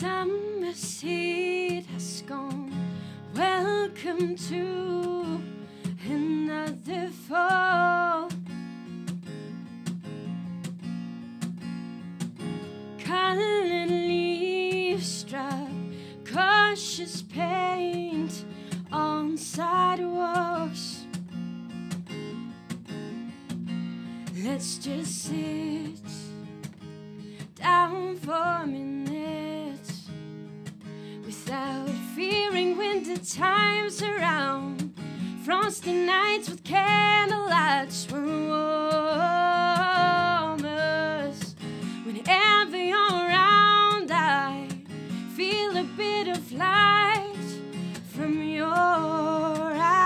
summer seed has gone. Welcome to another fall. Colored leaves drop, cautious paint on sidewalks. Let's just sit times around. Frosty nights with candlelights were warmest. Whenever you're around, I feel a bit of light from your eyes.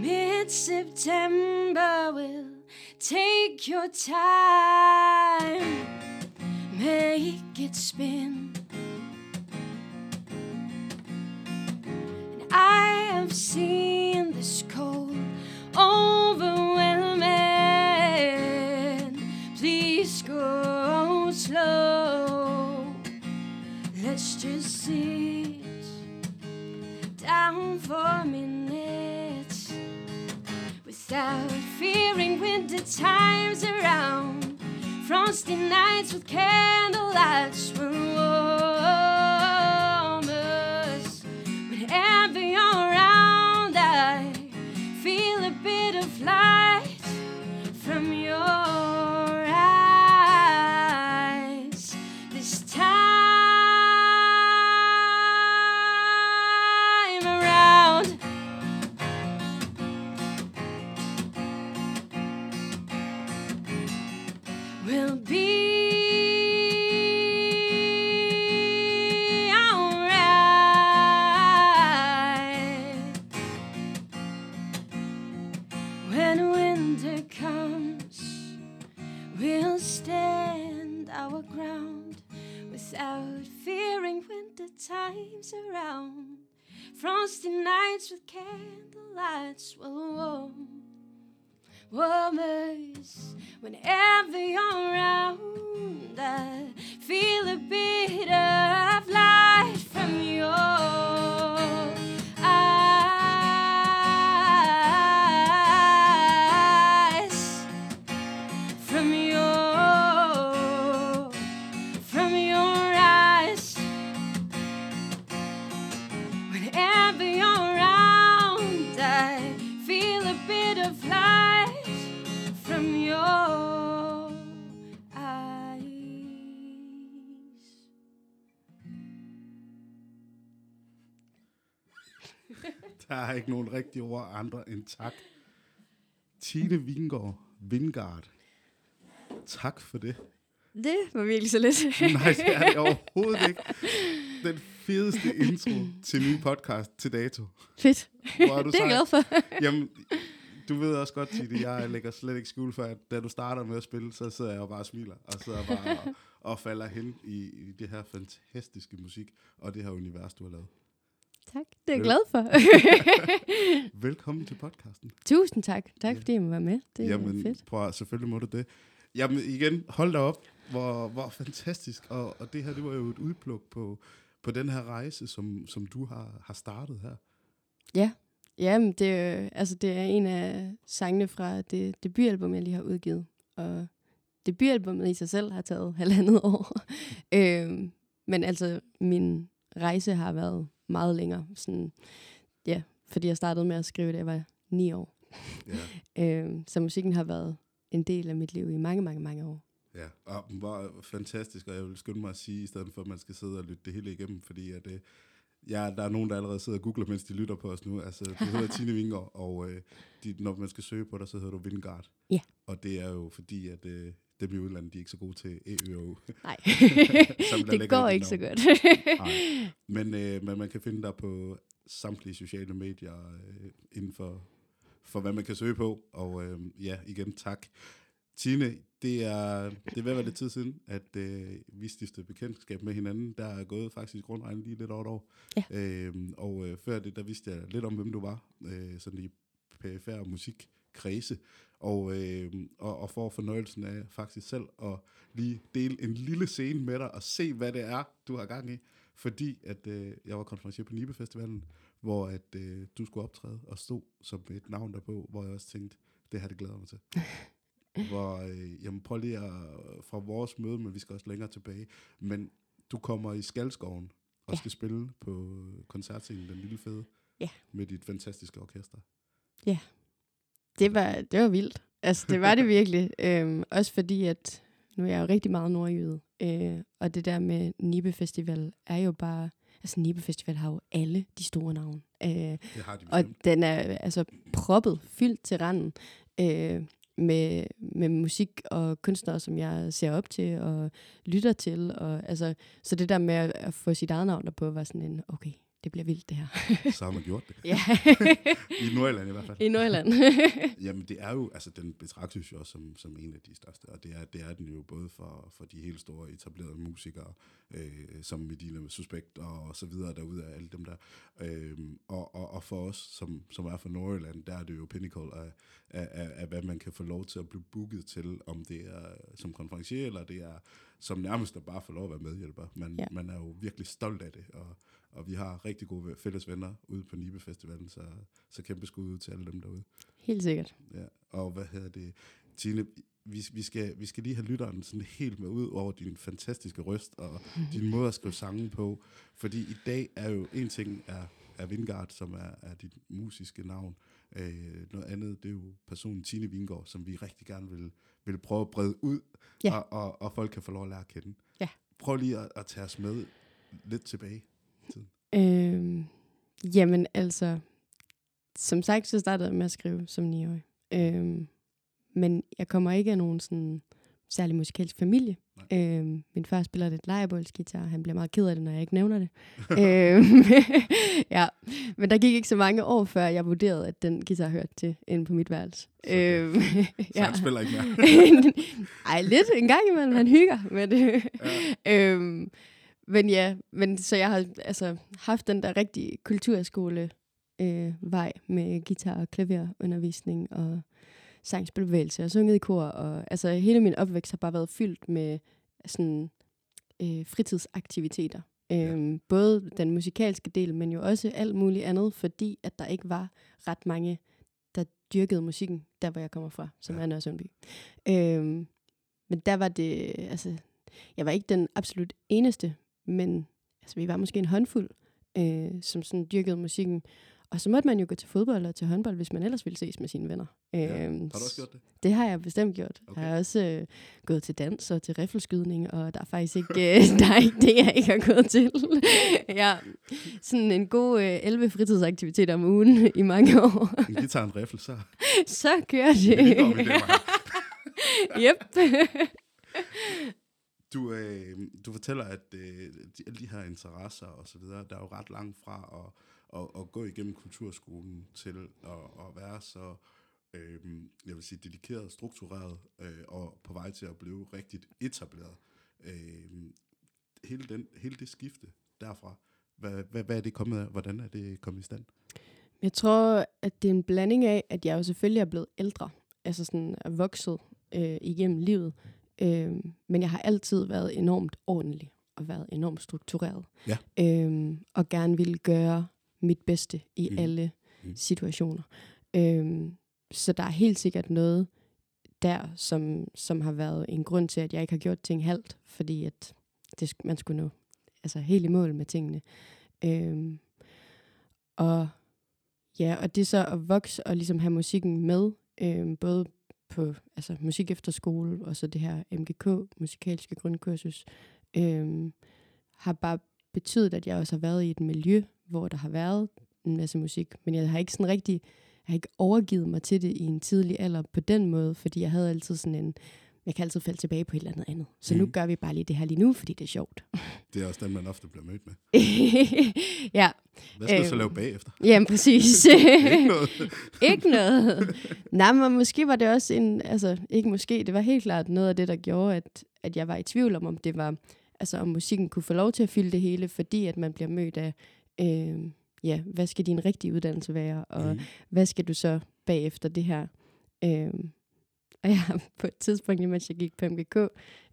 Mid September will take your time, make it spin. And I have seen this cold, overwhelming. Please go slow. Let's just sit down for a minute without fearing winter times around. Frosty nights with candlelights when every ikke nogen rigtige ord andre end tak. Tine Vingård, Vingard. Tak for det. Det var virkelig så lidt. Nej, det er det overhovedet ikke. Den fedeste intro til min podcast til dato. Fedt. Hvor er du det er jeg glad for. Jamen, du ved også godt, Tine, jeg lægger slet ikke skjul for, at da du starter med at spille, så sidder jeg jo bare og smiler, og sidder bare og, og falder hen i, i det her fantastiske musik, og det her univers, du har lavet. Tak, det er jeg glad for. Velkommen til podcasten. Tusind tak. Tak Ja. fordi jeg må være med. Det er Jamen, fedt. prøv at, selvfølgelig må du det. Jamen igen, hold da op, hvor, hvor fantastisk, og, og det her, det var jo et udpluk på, på den her rejse, som, som du har, har startet her. Ja, Jamen, det, er, altså, det er en af sangene fra det debutalbum, jeg lige har udgivet. Og debutalbummet i sig selv har taget halvandet år. øhm, men altså, min rejse har været meget længere. Sådan, ja, fordi jeg startede med at skrive, da jeg var ni år. Ja, Øhm, så musikken har været en del af mit liv i mange, mange, mange år. ja. og hvor fantastisk, og jeg vil skynde mig at sige, i stedet for, at man skal sidde og lytte det hele igennem, fordi at, øh, ja, der er nogen, der allerede sidder og googler, mens de lytter på os nu. Altså, du hedder Tine Vinger, og øh, de, når man skal søge på dig, så hedder du Vingard. Ja. Og det er jo fordi, at øh, dem i udlandet, de er ikke så gode til E, Ø og O. Nej, det går ikke så godt. Nej. Men, øh, men man kan finde dig på samtlige sociale medier øh, inden for, for, hvad man kan søge på. Og øh, ja, igen tak. Tine, det er, det er ved at være lidt tid siden, at øh, vi stiftede bekendtskab med hinanden. Der er gået faktisk rundregnet lige lidt over et år. Ja. Øh, og øh, før det, der vidste jeg lidt om, hvem du var. Øh, sådan i perifær musik kredse. Og, øh, og, og får fornøjelsen af faktisk selv at lige dele en lille scene med dig og se, hvad det er, du har gang i. Fordi at øh, jeg var konferencier på Nibe Festivalen, hvor at øh, du skulle optræde og stod som et navn derpå, hvor jeg også tænkte, det her det glæder mig til. hvor, øh, jamen prøv lige at, fra vores møde, men vi skal også længere tilbage, men du kommer i Skalskoven og Ja. skal spille på koncertscenen Den Lille Fede Ja. med dit fantastiske orkester. Det var, det var vildt. Altså, det var det virkelig. Øhm, også fordi, at nu er jeg jo rigtig meget nordjyde. Øh, og det der med Nibe Festival er jo bare... Altså, Nibe Festival har jo alle de store navne. Øh, Det har de og bestemt. den er altså proppet, fyldt til randen. Øh, med, med musik og kunstnere, som jeg ser op til og lytter til. Og, altså, så det der med at, at få sit eget navn derpå, var sådan en, okay, det bliver vildt det her. Så har man gjort det. ja, I Nordjylland i hvert fald. i Nordjylland. Jamen det er jo, altså den betragtes jo også som, som en af de største, og det er, det er den jo både for, for de helt store etablerede musikere, øh, som Medina med Suspekt og så videre derude af alle dem der. Øh, og, og, og for os, som, som er fra Nordjylland, der er det jo pinnacle af, af, af, af, hvad man kan få lov til at blive booket til, om det er som konferencier, eller det er som nærmest at bare få lov at være medhjælper. Man, Ja. ja. man er jo virkelig stolt af det, og, og vi har rigtig gode fælles venner ude på Nibe Festivalen, så, så kæmpe skud ud til alle dem derude. Helt sikkert. Ja, og hvad hedder det? Tine, vi, vi, skal, vi skal lige have lytteren sådan helt med ud over din fantastiske røst og din måde at skrive sange på. Fordi i dag er jo en ting er, er Vingard, som er, er dit musiske navn. Øh, noget andet, det er jo personen Tine Vingård, som vi rigtig gerne vil, vil prøve at brede ud, Ja. og, og, og folk kan få lov at lære at kende. Ja. Prøv lige at, at tage os med lidt tilbage. Øhm, jamen altså, som sagt, så startede jeg med at skrive som 9-årig. Øhm, men jeg kommer ikke af nogen sådan særlig musikalsk familie. Øhm, min far spiller lidt lejebålsgitar, han bliver meget ked af det, når jeg ikke nævner det. øhm, ja, men der gik ikke så mange år, før jeg vurderede, at den guitar hørte til inde på mit værelse. Sådan. Øhm, Så han spiller ikke mere. Ej, lidt en gang imellem, han hygger med det. Ja. øhm, men ja, men så jeg har altså haft den der rigtige kulturskole øh, vej med guitar og klaverundervisning og sangspilbevægelse og sunget i kor. Og, altså hele min opvækst har bare været fyldt med sådan øh, fritidsaktiviteter. Øhm, Både den musikalske del, men jo også alt muligt andet, fordi at der ikke var ret mange, der dyrkede musikken, der hvor jeg kommer fra, som Ja. ja. er Nørresundby. Øhm, men der var det, altså, jeg var ikke den absolut eneste, men altså, vi var måske en håndfuld, øh, som sådan dyrkede musikken. Og så måtte man jo gå til fodbold og til håndbold, hvis man ellers ville ses med sine venner. Ja. Øhm, Har du også gjort det? det har jeg bestemt gjort. Okay. Jeg har også øh, gået til dans og til riffelskydning, og der er faktisk ikke, øh, der er ikke det, jeg ikke har gået til. ja, sådan en god øh, 11 fritidsaktiviteter om ugen i mange år. En guitar og en riffel, så så kører det. det vi det var. yep. Du, øh, du fortæller, at øh, de, alle de her interesser og så videre, der er jo ret langt fra at, at, at gå igennem kulturskolen til at, at være så, øh, jeg vil sige, dedikeret, struktureret øh, og på vej til at blive rigtig etableret. Øh, hele, den, hele det skifte derfra, hvad, hvad, hvad er det kommet af? Hvordan er det kommet i stand? Jeg tror, at det er en blanding af, at jeg jo selvfølgelig er blevet ældre. Altså sådan er vokset øh, igennem livet. Øh, men jeg har altid været enormt ordentlig og været enormt struktureret. Ja. Øh, og gerne ville gøre mit bedste i mm. alle mm. situationer. Øh, så der er helt sikkert noget der, som, som har været en grund til, at jeg ikke har gjort ting halvt, fordi at det, man skulle nå altså helt i mål med tingene. Øh, og Ja, og det så at vokse og ligesom have musikken med, øhm, både på altså, musik efter skole, og så det her MGK, musikalske grundkursus, øh, har bare betydet, at jeg også har været i et miljø, hvor der har været en masse musik, men jeg har ikke sådan rigtig, jeg har ikke overgivet mig til det i en tidlig alder på den måde, fordi jeg havde altid sådan en, jeg kan altid falde tilbage på et eller andet andet. Så nu Mhm. gør vi bare lige det her lige nu, fordi det er sjovt. Det er også den, man ofte bliver mødt med. ja, Hvad skal du så Øhm. lave bagefter? jamen præcis. Ikke noget. ikke noget. Nej, men måske var det også en, altså ikke måske, det var helt klart noget af det, der gjorde, at, at jeg var i tvivl om, om det var, altså om musikken kunne få lov til at fylde det hele, fordi at man bliver mødt af, øh, ja, hvad skal din rigtige uddannelse være, og Mhm. hvad skal du så bagefter det her Øhm, og jeg på et tidspunkt, mens jeg gik på MGK,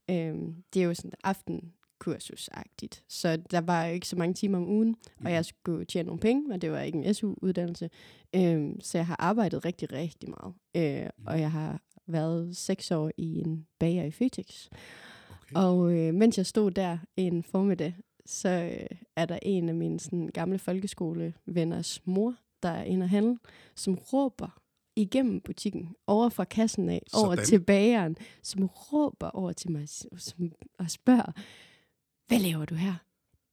øhm, det er jo sådan aftenkursusagtigt, så der var ikke så mange timer om ugen, og jeg skulle tjene nogle penge, og det var ikke en SU-uddannelse. Øhm, så jeg har arbejdet rigtig, rigtig meget. Øh, og jeg har været seks år i en bager i Føtex. Okay. Og øh, mens jeg stod der en formiddag, så øh, er der en af mine sådan, gamle folkeskolevenners mor, der er inde og handle, som råber igennem butikken, over fra kassen af, over Sådan. til bageren, som råber over til mig som, og spørger, hvad laver du her?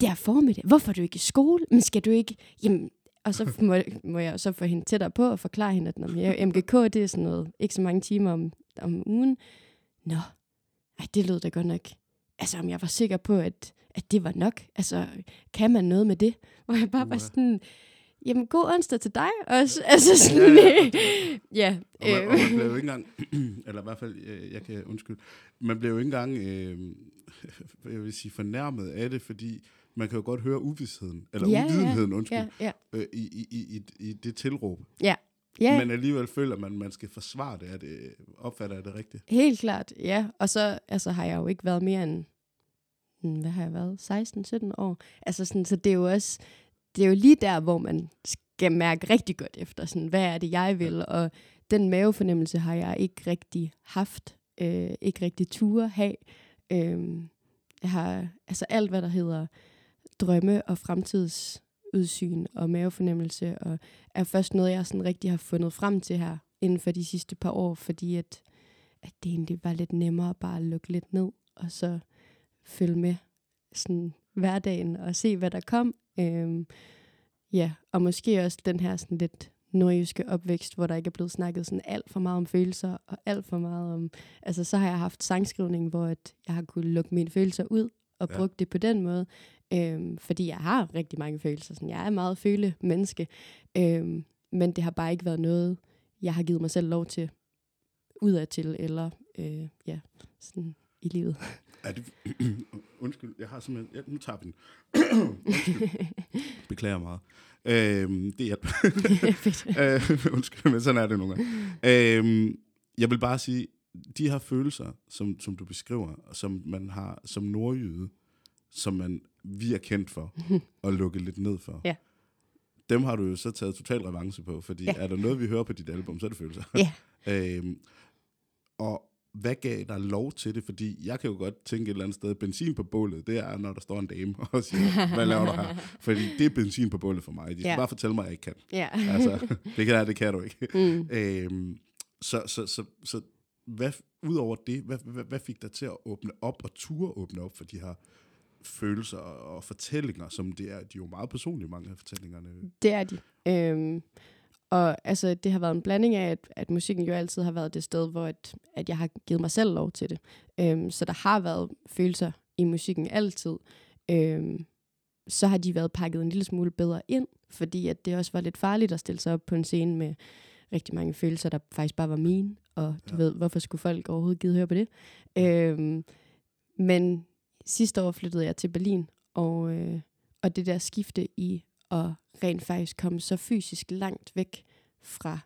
Det er formiddag. Hvorfor er du ikke i skole? Men skal du ikke... Jamen, og så må, må jeg så få hende tættere på og forklare hende, at når jeg, MGK, det er sådan noget, ikke så mange timer om, om ugen. Nå, ej, det lød da godt nok. Altså, om jeg var sikker på, at, at det var nok. Altså, kan man noget med det? Hvor jeg bare var sådan, jamen, god onsdag til dig også. Altså, sådan, Ja, ja, ja, Og man, øh, og man blev jo ikke engang, eller i hvert fald, øh, jeg kan undskylde, man blev jo ikke engang, øh, jeg vil sige, fornærmet af det, fordi man kan jo godt høre uvidsheden, eller Ja, ja, ja, uvidenheden, undskyld, ja, ja, øh, i, i, i, i, det tilråb. ja. Men alligevel føler man, at man skal forsvare det. Er det opfatter jeg det rigtigt? Helt klart, ja. Og så altså, har jeg jo ikke været mere end, hmm, hvad har jeg været, 16-17 år. Altså sådan, så det er jo også, det er jo lige der, hvor man skal mærke rigtig godt efter, sådan, hvad er det, jeg vil, og den mavefornemmelse har jeg ikke rigtig haft, øh, ikke rigtig ture have. Øh, jeg har, altså alt, hvad der hedder drømme og fremtidsudsyn og mavefornemmelse, og er først noget, jeg sådan rigtig har fundet frem til her inden for de sidste par år, fordi at at det egentlig var lidt nemmere bare at lukke lidt ned, og så følge med sådan hverdagen og se, hvad der kom. Øhm, ja, og måske også den her sådan lidt nordjyske opvækst, hvor der ikke er blevet snakket sådan alt for meget om følelser, og alt for meget om... Altså, så har jeg haft sangskrivning, hvor at jeg har kunnet lukke mine følelser ud, og Ja. brugt det på den måde. Øhm, fordi jeg har rigtig mange følelser. Sådan, jeg er meget føle menneske. Øhm, men det har bare ikke været noget, jeg har givet mig selv lov til udadtil, eller øh, ja, sådan i livet. Er det, undskyld, jeg har simpelthen... Ja, nu tager vi den. Beklager meget. Øhm, det er øh, undskyld, men sådan er det nogle gange. Øhm, jeg vil bare sige, de her følelser, som, som du beskriver, og som man har som nordjyde, som man vi er kendt for at lukke lidt ned for. Ja. Dem har du jo så taget total revanche på, fordi Ja. er der noget, vi hører på dit album, så er det følelser. Ja. øhm, og hvad gav dig lov til det? Fordi jeg kan jo godt tænke et eller andet sted, benzin på bålet, det er, når der står en dame og siger, hvad laver du her? Fordi det er benzin på bålet for mig. De skal Ja. bare fortælle mig, at jeg ikke kan. Ja. Altså, det kan det kan du ikke. Mm. Øhm, så, så, så, så hvad, udover det, hvad, hvad, hvad fik dig til at åbne op og ture åbne op for de her følelser og, og fortællinger, som det er, de er jo meget personlige, mange af fortællingerne. Det er de. Øhm, og altså, det har været en blanding af, at, at musikken jo altid har været det sted, hvor at, at jeg har givet mig selv lov til det. Øhm, så der har været følelser i musikken altid. Øhm, så har de været pakket en lille smule bedre ind, fordi at det også var lidt farligt at stille sig op på en scene med rigtig mange følelser, der faktisk bare var mine. Og du Ja. ved, hvorfor skulle folk overhovedet gide høre på det? Øhm, men sidste år flyttede jeg til Berlin, og, øh, og det der skifte i at rent faktisk komme så fysisk langt væk fra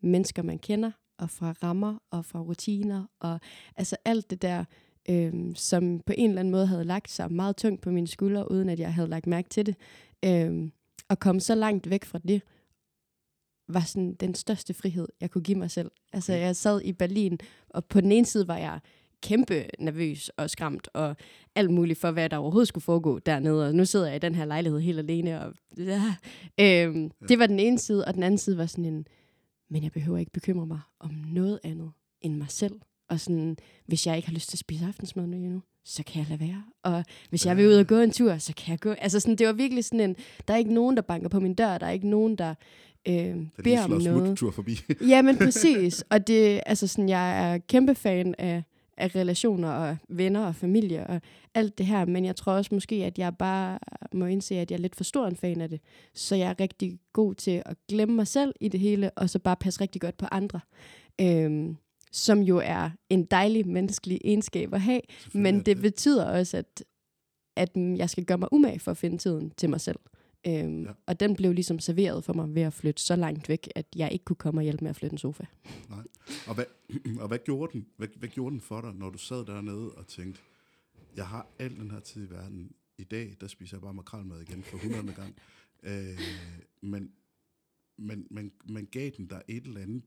mennesker, man kender, og fra rammer, og fra rutiner, og altså alt det der, øhm, som på en eller anden måde havde lagt sig meget tungt på mine skuldre, uden at jeg havde lagt mærke til det. Øhm, at komme så langt væk fra det, var sådan den største frihed, jeg kunne give mig selv. Altså, Okay. jeg sad i Berlin, og på den ene side var jeg kæmpe nervøs og skræmt, og alt muligt for, hvad der overhovedet skulle foregå dernede. Og nu sidder jeg i den her lejlighed helt alene. Og, ja. øhm, Det var den ene side, og den anden side var sådan en, men jeg behøver ikke bekymre mig om noget andet end mig selv. Og sådan, hvis jeg ikke har lyst til at spise aftensmad nu endnu, så kan jeg lade være. Og hvis jeg vil ud og gå en tur, så kan jeg gå. Altså sådan, det var virkelig sådan en, der er ikke nogen, der banker på min dør, der er ikke nogen, der øh, beder om noget. smuttur forbi. Ja, men præcis. Og det, altså sådan, jeg er kæmpe fan af, af relationer og venner og familie og alt det her, men jeg tror også måske, at jeg bare må indse, at jeg er lidt for stor en fan af det. Så jeg er rigtig god til at glemme mig selv i det hele, og så bare passe rigtig godt på andre. Øhm, som jo er en dejlig menneskelig egenskab at have, men er det betyder også, at, at jeg skal gøre mig umage for at finde tiden til mig selv. Øhm, Ja. Og den blev ligesom serveret for mig ved at flytte så langt væk, at jeg ikke kunne komme og hjælpe med at flytte en sofa. Og hvad, og hvad, gjorde den, hvad, hvad gjorde den for dig, når du sad dernede og tænkte, jeg har al den her tid i verden. I dag, der spiser jeg bare makrelmad igen for 100. gang. Øh, men, men, men, men gav den der et eller andet,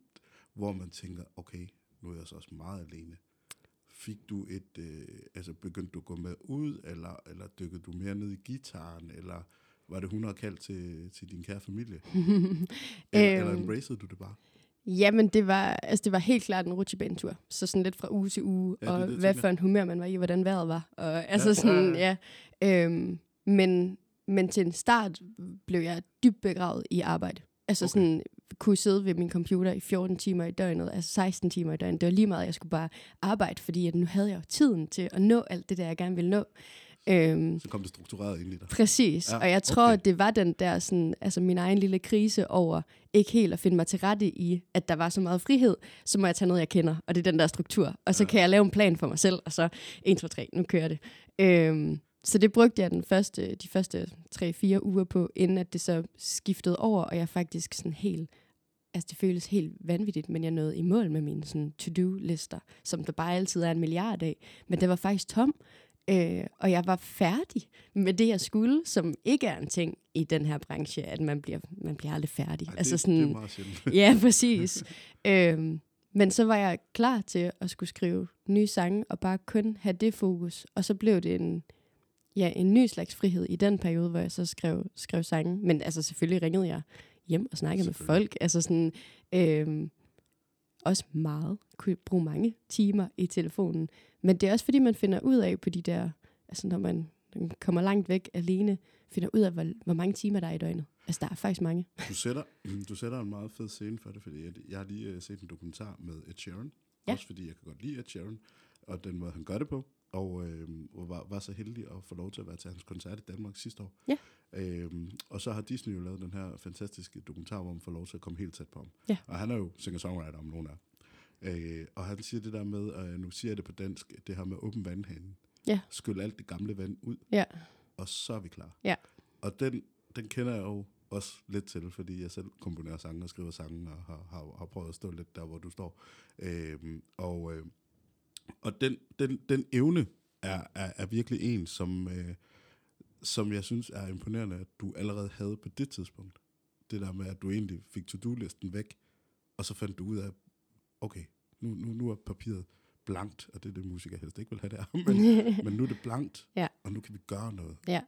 hvor man tænker, okay, nu er jeg så også meget alene. Fik du et, øh, altså begyndte du at gå med ud, eller, eller dykkede du mere ned i gitaren, eller var det 100 kaldt til, til din kære familie? eller, eller Øhm. embracede du det bare? Jamen, det var, altså, det var helt klart en rutsjebanetur. Så sådan lidt fra uge til uge, Ja, det og det, hvad for en humør man var i, hvordan vejret var. Og, altså Ja, sådan, ja, ja. Øhm, men, men til en start blev jeg dybt begravet i arbejde. Altså okay. sådan, kunne sidde ved min computer i 14 timer i døgnet, altså 16 timer i døgnet. Det var lige meget, jeg skulle bare arbejde, fordi at nu havde jeg jo tiden til at nå alt det der, jeg gerne ville nå. Øhm, Så kom det struktureret ind i dig. Præcis, Ja, og jeg tror, okay. det var den der, sådan, altså min egen lille krise over ikke helt at finde mig til rette i, at der var så meget frihed, så må jeg tage noget, jeg kender, og det er den der struktur. Og så ja. kan jeg lave en plan for mig selv, og så 1, 2, 3, nu kører det. Øhm, så det brugte jeg den første, de første 3-4 uger på, inden at det så skiftede over, og jeg faktisk sådan helt, altså det føles helt vanvittigt, men jeg nåede i mål med mine sådan to-do-lister, som der bare altid er en milliard af. Men det var faktisk tom, Øh, og jeg var færdig med det, jeg skulle, som ikke er en ting i den her branche, at man bliver, man bliver aldrig færdig. Ej, altså det, sådan, det er meget sjældent. ja, præcis. øhm, men så var jeg klar til at skulle skrive nye sange, og bare kun have det fokus. Og så blev det en, ja, en ny slags frihed i den periode, hvor jeg så skrev, skrev sange. Men altså selvfølgelig ringede jeg hjem og snakkede med folk. Altså sådan, øhm, også meget. Kunne bruge mange timer i telefonen. Men det er også fordi, man finder ud af på de der, altså når man man kommer langt væk alene, finder ud af, hvor, hvor mange timer der er i døgnet. Altså, der er faktisk mange. Du sætter, du sætter en meget fed scene for det, fordi jeg, jeg har lige uh, set en dokumentar med Ed Sheeran. Ja. Også fordi jeg kan godt lide Ed Sheeran, og den måde, han gør det på. Og, øh, og var, var så heldig at få lov til at være til hans koncert i Danmark sidste år. Ja. Øhm, og så har Disney jo lavet den her fantastiske dokumentar, hvor man får lov til at komme helt tæt på ham. Ja. Og han er jo singer-songwriter om nogen af. Øh, og han siger det der med, øh, nu siger jeg det på dansk, det her med åben vandhanen. Ja. Skyld alt det gamle vand ud, Ja. og så er vi klar. Ja. Og den, den kender jeg jo også lidt til, fordi jeg selv komponerer sange og skriver sange, og har, har, har prøvet at stå lidt der, hvor du står. Øhm, og øh, og den, den, den evne er, er, er virkelig en, som, øh, som jeg synes er imponerende, at du allerede havde på det tidspunkt. Det der med, at du egentlig fik to-do-listen væk, og så fandt du ud af, okay, nu, nu, nu er papiret blankt, og det er det, musikere helst ikke vil have der, men, men nu er det blankt, Ja. og nu kan vi gøre noget. Ja.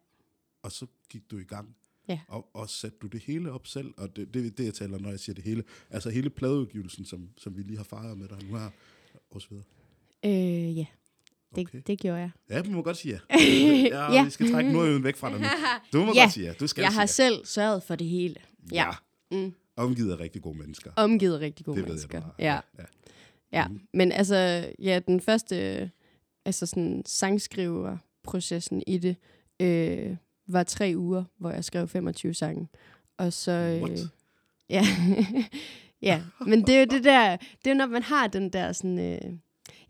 Og så gik du i gang. Ja. Og, og satte du det hele op selv, og det, det er det, jeg taler, når jeg siger det hele. Altså hele pladeudgivelsen, som, som vi lige har fejret med dig nu her, og så videre. Øh, ja, det, Okay. det gjorde jeg. Ja, vi må godt sige ja. Ja, Ja. vi skal trække nordjyden væk fra dig nu. Du må Ja. godt sige ja. Du skal Jeg sige har ja. selv sørget for det hele. Ja. ja. Mm. Omgivet af rigtig gode mennesker. Omgivet af rigtig gode det ved mennesker. jeg, du har. ja. ja. Ja, Mhm. men altså, ja, den første altså sådan sangskriverprocessen i det, øh, var tre uger, hvor jeg skrev 25 sange. Og så... Øh, What? ja, ja, men det er jo det der, det er når man har den der sådan... Øh,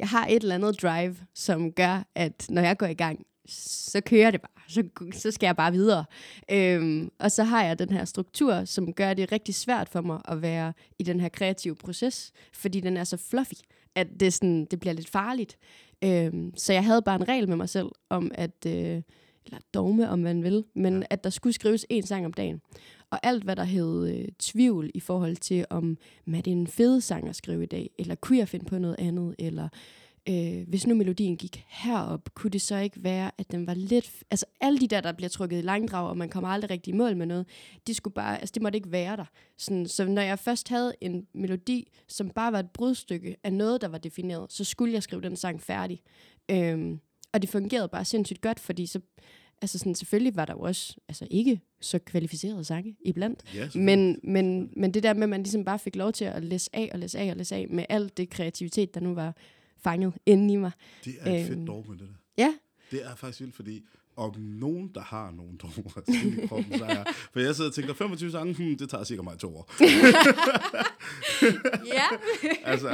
jeg har et eller andet drive, som gør, at når jeg går i gang, så kører det bare. Så, så skal jeg bare videre. Øhm, og så har jeg den her struktur, som gør det rigtig svært for mig at være i den her kreative proces, fordi den er så fluffy, at det, sådan, det bliver lidt farligt. Øhm, så jeg havde bare en regel med mig selv om, at... Øh, eller dogme, om man vil, men Ja. at der skulle skrives en sang om dagen. Og alt, hvad der hed øh, tvivl i forhold til, om er det en fed sang at skrive i dag, eller kunne jeg finde på noget andet, eller øh, hvis nu melodien gik herop, kunne det så ikke være, at den var lidt... Altså alle de der, der bliver trukket i langdrag, og man kommer aldrig rigtig i mål med noget, de skulle bare, altså det måtte ikke være der. Sådan, så når jeg først havde en melodi, som bare var et brudstykke af noget, der var defineret, så skulle jeg skrive den sang færdig. Øhm, og det fungerede bare sindssygt godt, fordi så, altså sådan, selvfølgelig var der jo også altså ikke så kvalificerede sange iblandt, Ja, men, men, men det der med, at man ligesom bare fik lov til at læse af og læse af og læse af med alt det kreativitet, der nu var fanget inde i mig. det er et øhm, fedt dogme, det der. Ja, Det er faktisk vildt, fordi om nogen, der har nogen dogmer i kroppen, så er. For jeg sidder og tænker, 25 sange, hmm, det tager sikkert mig to år. ja. altså,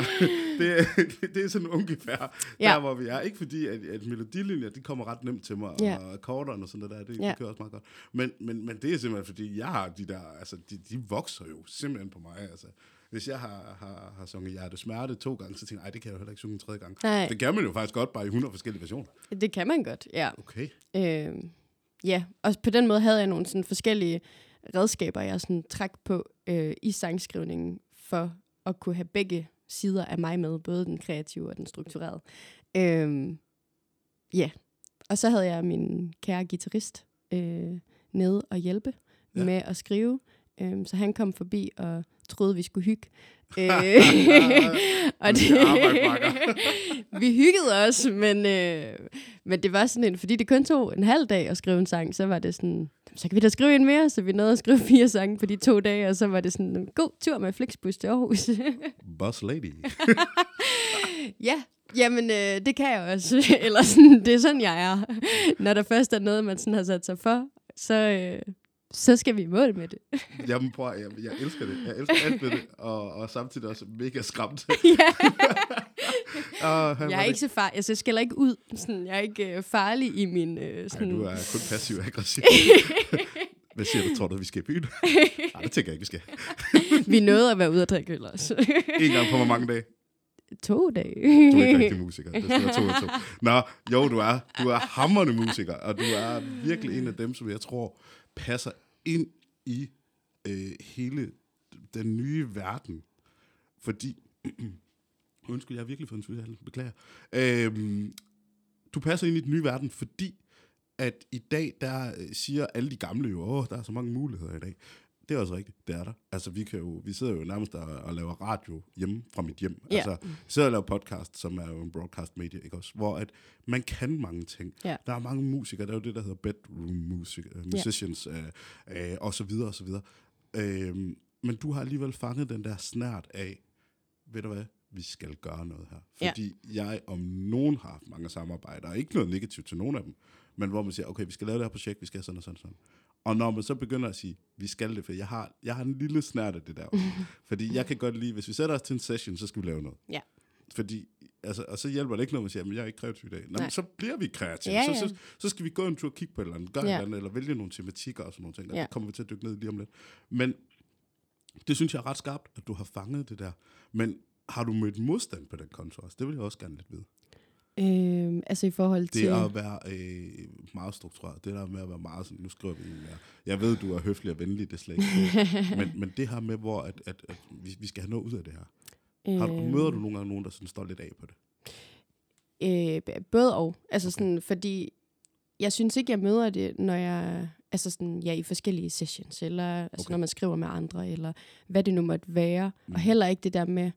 det, det er sådan ungefær Ja. der, hvor vi er. Ikke fordi, at, at melodilinjer, de kommer ret nemt til mig, Ja. og akkorderne og sådan noget der, det, Ja. det kører også meget godt. Men, men, men det er simpelthen, fordi jeg har de der, altså, de, de vokser jo simpelthen på mig, altså. Hvis jeg har, har, har sunget Hjerte Smerte to gange, så tænker jeg, det kan jeg jo heller ikke synge en tredje gang. Nej. Det kan man jo faktisk godt, bare i 100 forskellige versioner. Det kan man godt, ja. Okay. Øh, ja, og på den måde havde jeg nogle sådan forskellige redskaber, jeg sådan træk på øh, i sangskrivningen, for at kunne have begge sider af mig med, både den kreative og den strukturerede. Øh, ja, og så havde jeg min kære guitarist øh, nede og hjælpe ja. med at skrive, øh, så han kom forbi og troede, vi skulle hygge. Øh, og Det vi hyggede os, men, øh, men det var sådan en, fordi det kun tog en halv dag at skrive en sang, så var det sådan, så kan vi da skrive en mere, så vi nåede at skrive fire sange på de to dage, og så var det sådan en god tur med Flixbus til Aarhus. Boss lady. ja, jamen øh, det kan jeg også, eller sådan, det er sådan, jeg er. Når der først er noget, man sådan har sat sig for, så, øh, så skal vi i mål med det. Jamen, prøv, jeg, jeg elsker det. Jeg elsker alt ved det, og, og samtidig også mega skræmt. ja. og han Jeg er det- ikke så far, jeg skiller ikke ud. Sådan, jeg er ikke øh, farlig i min... Øh, Ej, sådan, du er kun passiv og aggressiv. Hvad siger du? Tror du, vi skal i byen? Nej, det tænker jeg ikke, vi skal. vi nåede at være ude og drikke øl også. En gang på hvor mange dage? to dage. Du er ikke rigtig musiker. Det skal være to og to. Nå, jo, du er. Du er hammerende musiker, og du er virkelig en af dem, som jeg tror passer ind i øh, hele den nye verden. Fordi... Undskyld, jeg har virkelig fået en syge Beklager. Øhm, du passer ind i den nye verden, fordi at i dag, der øh, siger alle de gamle jo, åh, der er så mange muligheder i dag. Det er også rigtigt, det er der. Altså, vi, kan jo, vi sidder jo nærmest og, og laver radio hjemme fra mit hjem. Ja. Altså, vi sidder og laver podcast, som er jo en broadcast medie, ikke også? Hvor at man kan mange ting. Ja. Der er mange musikere, der er jo det, der hedder bedroom music, uh, musicians, uh, uh, og så videre, og så videre. Øhm, men du har alligevel fanget den der snært af, ved du hvad, vi skal gøre noget her. Ja. Fordi jeg om nogen har haft mange samarbejder, og ikke noget negativt til nogen af dem, men hvor man siger, okay, vi skal lave det her projekt, vi skal sådan og sådan og sådan. Og når man så begynder at sige, vi skal det, for jeg har, jeg har en lille snært af det der. fordi jeg kan godt lide, hvis vi sætter os til en session, så skal vi lave noget. Ja. Fordi, altså, og så hjælper det ikke, når man siger, men jeg er ikke kreativ i dag. Nå, men så bliver vi kreative. Ja, Så, ja. så, så skal vi gå en tur og kigge på et eller andet, gøre Ja. et eller andet, eller vælge nogle tematikker og sådan nogle ting. Og Ja. det kommer vi til at dykke ned i lige om lidt. Men det synes jeg er ret skarpt, at du har fanget det der. Men har du mødt modstand på den konto også? Det vil jeg også gerne lidt vide. Øhm, altså i forhold Det til... er at være øh, meget struktureret. Det der med at være meget sådan, nu skriver vi en mere. Jeg ved, du er høflig og venlig, det slet ikke det. men, men det her med, hvor at, at, at vi, vi skal have noget ud af det her. Har du, øhm, møder du nogle gange nogen, der sådan står lidt af på det? Øh, både og. Altså sådan, fordi jeg synes ikke, jeg møder det, når jeg altså sådan, ja, i forskellige sessions, eller altså, Okay. når man skriver med andre, eller hvad det nu måtte være. Mm. Og heller ikke det der med,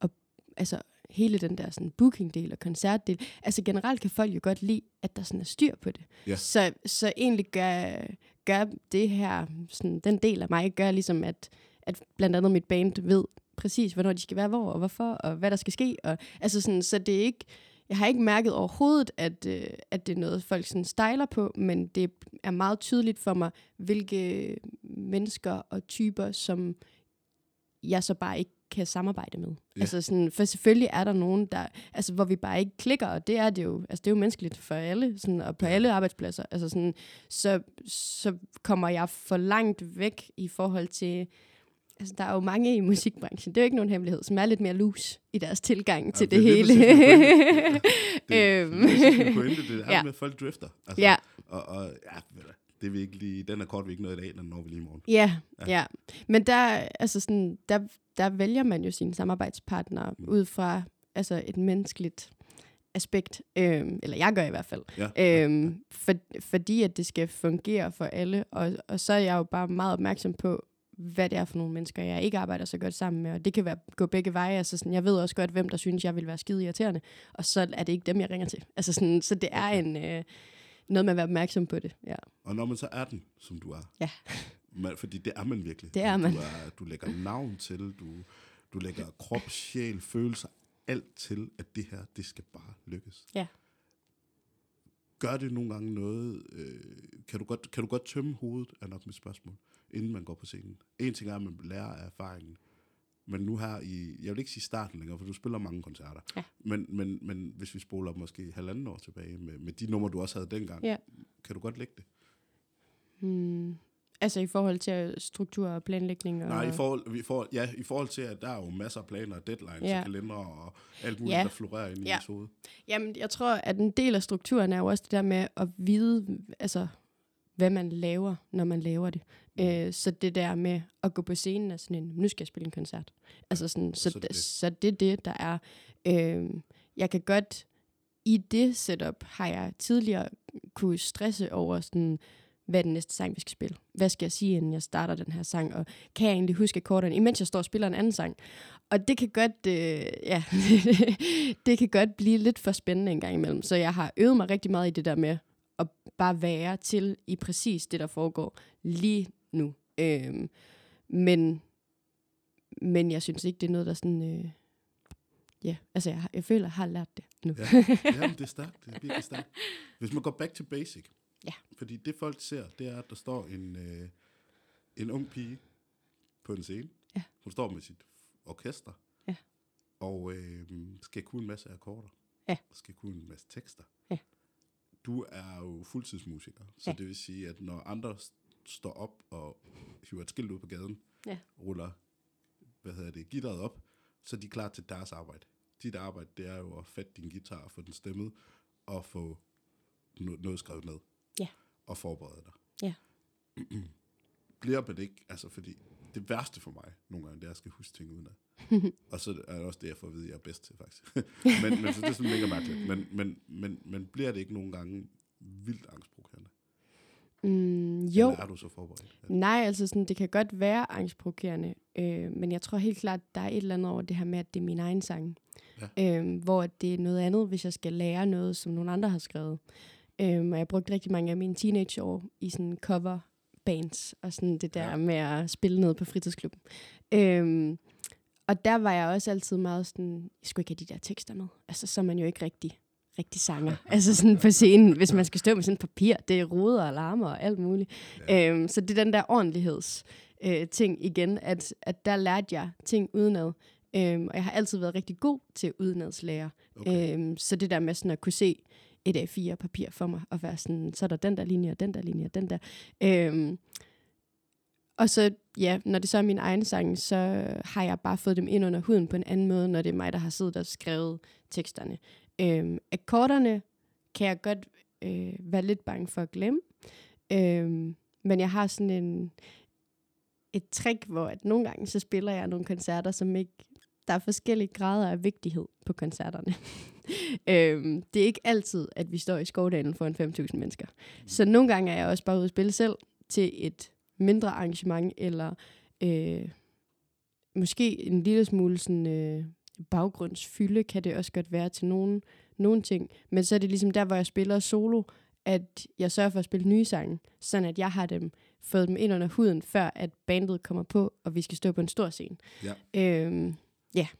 at, altså hele den der sådan booking-del og koncertdel. Altså generelt kan folk jo godt lide, at der sådan er styr på det. Ja. Så, så egentlig gør, gør det her, sådan, den del af mig, gør ligesom, at, at blandt andet mit band ved præcis, hvornår de skal være hvor, og hvorfor, og hvad der skal ske. Og, altså sådan, så det er ikke, jeg har ikke mærket overhovedet, at, øh, at det er noget, folk sådan stejler på, men det er meget tydeligt for mig, hvilke mennesker og typer, som jeg så bare ikke kan samarbejde med. Ja. Altså sådan, for selvfølgelig er der nogen, der, altså, hvor vi bare ikke klikker, og det er det jo, altså det er jo menneskeligt for alle, sådan, og på alle arbejdspladser. Altså sådan, så, så kommer jeg for langt væk i forhold til, altså der er jo mange i musikbranchen, det er jo ikke nogen hemmelighed, som er lidt mere loose i deres tilgang ja, til det, er hele. præcis min pointe. Det, Øhm. det, det, er pointe, det er Ja. ja. med, at folk drifter. Altså, ja, Og, og ja, ved du, det er vi ikke lige, den er kort, vi ikke noget i dag, den når vi lige i morgen. Ja, Ja. ja. ja. Men der, altså sådan, der, der vælger man jo sine samarbejdspartnere Mm. ud fra altså et menneskeligt aspekt. Øhm, eller jeg gør i hvert fald. Ja. Øhm, for, fordi at det skal fungere for alle. Og, og så er jeg jo bare meget opmærksom på, hvad det er for nogle mennesker, jeg ikke arbejder så godt sammen med. Og det kan være, gå begge veje. Altså sådan, jeg ved også godt, hvem der synes, jeg vil være skide irriterende. Og så er det ikke dem, jeg ringer til. Altså sådan, så det er en, øh, noget med at være opmærksom på det. Ja. Og når man så er den, som du er. Ja. Man, fordi det er man virkelig. Det er man. Du, er, du lægger navn til, du, du lægger krop, sjæl, følelser, alt til, at det her, det skal bare lykkes. Ja. Gør det nogle gange noget, øh, kan, du godt, kan du godt tømme hovedet, er nok mit spørgsmål, inden man går på scenen. En ting er, at man lærer af erfaringen, men nu her i, jeg vil ikke sige starten længere, for du spiller mange koncerter, Ja. men, men, men hvis vi spoler måske halvanden år tilbage, med, med de numre, du også havde dengang, Ja. kan du godt lægge det? Hmm. Altså i forhold til struktur og planlægning? Og... Nej, i forhold, i, forhold, ja, i forhold til, at der er jo masser af planer, deadlines Ja. og kalendere og alt muligt, Ja. der florerer ind i Ja. ens hoved. Jamen, jeg tror, at en del af strukturen er jo også det der med at vide, altså, hvad man laver, når man laver det. Øh, så det der med at gå på scenen er sådan en, nu skal jeg spille en koncert. Altså sådan, så, Så det. så det er det, der er. Øh, jeg kan godt, i det setup har jeg tidligere kunne stresse over sådan, hvad er den næste sang, vi skal spille? Hvad skal jeg sige, inden jeg starter den her sang? Og kan jeg egentlig huske akkorderne, imens jeg står og spiller en anden sang? Og det kan godt, øh, ja, det kan godt blive lidt for spændende en gang imellem. Så jeg har øvet mig rigtig meget i det der med at bare være til i præcis det, der foregår lige nu. Øhm, men, men jeg synes ikke, det er noget, der sådan... Øh, ja, altså jeg, jeg føler, jeg har lært det nu. Ja. Jamen, det er stærkt. Det er virkelig stærkt. Hvis man går back to basic. Ja. Fordi det folk ser, det er, at der står en, øh, en ung pige på en scene. Ja. Hun står med sit orkester. Ja. Og øh, skal kunne en masse akkorder. Ja. Skal kunne en masse tekster. Ja. Du er jo fuldtidsmusiker. Så Ja. det vil sige, at når andre st- står op og hiver et skilt ud på gaden, Ja. ruller hvad hedder det, gitteret op, så er de klar til deres arbejde. Dit arbejde, det er jo at fatte din guitar og få den stemmet, og få no- noget skrevet ned. Ja. Og forberede dig. Ja. Bliver man ikke, altså fordi det værste for mig nogle gange, det er, at jeg skal huske ting uden af. og så er det også det, jeg får at vide, at jeg er bedst til, faktisk. men, men så det er sådan mega mærkeligt. Men, men, men, men bliver det ikke nogle gange vildt angstprovokerende? Mm, jo, Eller er du så forberedt? Nej, altså sådan, det kan godt være angstprovokerende, øh, men jeg tror helt klart, der er et eller andet over det her med, at det er min egen sang. Ja. Øh, hvor det er noget andet, hvis jeg skal lære noget, som nogle andre har skrevet. Øh, og jeg brugte rigtig mange af mine teenageår i sådan cover bands, og sådan det der Ja. med at spille ned på fritidsklubben. Øh, og der var jeg også altid meget sådan, jeg skulle ikke have de der tekster med. Altså, så er man jo ikke rigtig rigtig sanger. altså sådan på scenen, hvis man skal stå med sådan et papir, det er ruder og larmer og alt muligt. Ja. Øhm, så det er den der ordentligheds øh, ting igen, at, at der lærte jeg ting udenad. Øhm, og jeg har altid været rigtig god til udenadslærer. Okay. Øhm, så det der med sådan at kunne se et af fire papir for mig, og være sådan, så er der den der linje, og den der linje, og den der. Øhm, og så, ja, når det så er min egen sang, så har jeg bare fået dem ind under huden på en anden måde, når det er mig, der har siddet og skrevet teksterne. Øhm, akkorderne kan jeg godt øh, være lidt bange for at glemme. Øhm, men jeg har sådan en, et trick, hvor at nogle gange så spiller jeg nogle koncerter, som ikke... Der er forskellige grader af vigtighed på koncerterne. øhm, det er ikke altid, at vi står i skovdalen foran 5.000 mennesker. Så nogle gange er jeg også bare ude at spille selv til et mindre arrangement, eller øh, måske en lille smule sådan, øh, baggrundsfylde kan det også godt være til nogle, nogle ting. Men så er det ligesom der, hvor jeg spiller solo, at jeg sørger for at spille nye sange, sådan at jeg har dem fået dem ind under huden, før at bandet kommer på, og vi skal stå på en stor scene. Ja. Øhm,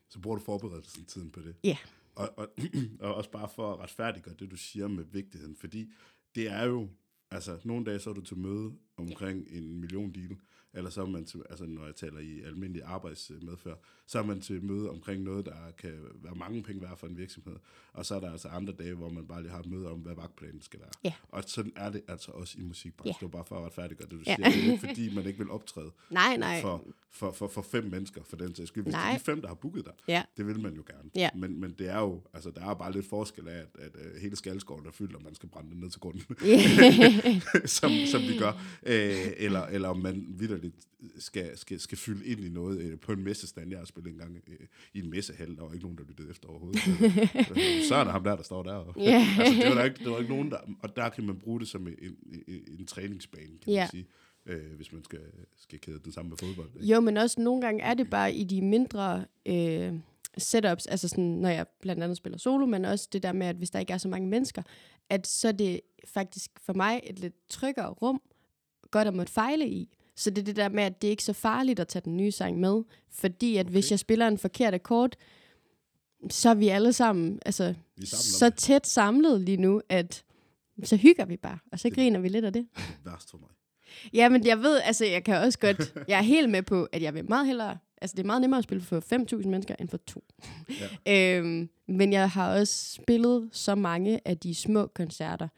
Så bruger du forberedelsen tiden på det. Ja. Og, og, og også bare for at retfærdiggøre det, du siger med vigtigheden. Fordi det er jo, altså nogle dage så er du til møde omkring en million deal, eller så er man til, altså når jeg taler i almindelig arbejdsmedfør, så er man til møde omkring noget, der kan være mange penge værd for en virksomhed. Og så er der altså andre dage, hvor man bare lige har et møde om, hvad vagtplanen skal være. Ja. Og sådan er det altså også i musikbranchen. Ja. Det var bare for at retfærdiggøre det, du Ja. siger. Det er ikke fordi, man ikke vil optræde nej, nej. for, for, for, for fem mennesker, for den sags skyld. Hvis det Nej. er de fem, der har booket dig, Ja. det vil man jo gerne. Ja. Men, men det er jo, altså der er bare lidt forskel af, at, at, at hele skalskoven er fyldt, og man skal brænde den ned til grunden, som, som vi gør. Øh, eller, eller om man vidderligt skal, skal, skal fylde ind i noget øh, på en messestand. Jeg har spillet en gang øh, i en messehal, der var ikke nogen, der lyttede efter overhovedet. Så, øh, så er der ham der, der står der. Og, Ja. altså, det var der ikke, det var ikke nogen, der, og der kan man bruge det som en, en, en, en træningsbane, kan Ja. man sige. Øh, hvis man skal, skal kæde den sammen med fodbold. Ikke? Jo, men også nogle gange er det bare i de mindre øh, setups, altså sådan, når jeg blandt andet spiller solo, men også det der med, at hvis der ikke er så mange mennesker, at så er det faktisk for mig et lidt tryggere rum, godt at måtte fejle i. Så det er det der med, at det er ikke så farligt at tage den nye sang med, fordi at okay. hvis jeg spiller en forkert akkord, så er vi alle sammen, altså, Vi så tæt samlet lige nu, at så hygger vi bare, og så Det- griner vi lidt af det. Værst for mig. Ja, men jeg ved, altså jeg kan også godt, jeg er helt med på, at jeg vil meget hellere, altså det er meget nemmere at spille for 5.000 mennesker end for to. Ja. øhm, men jeg har også spillet så mange af de små koncerter,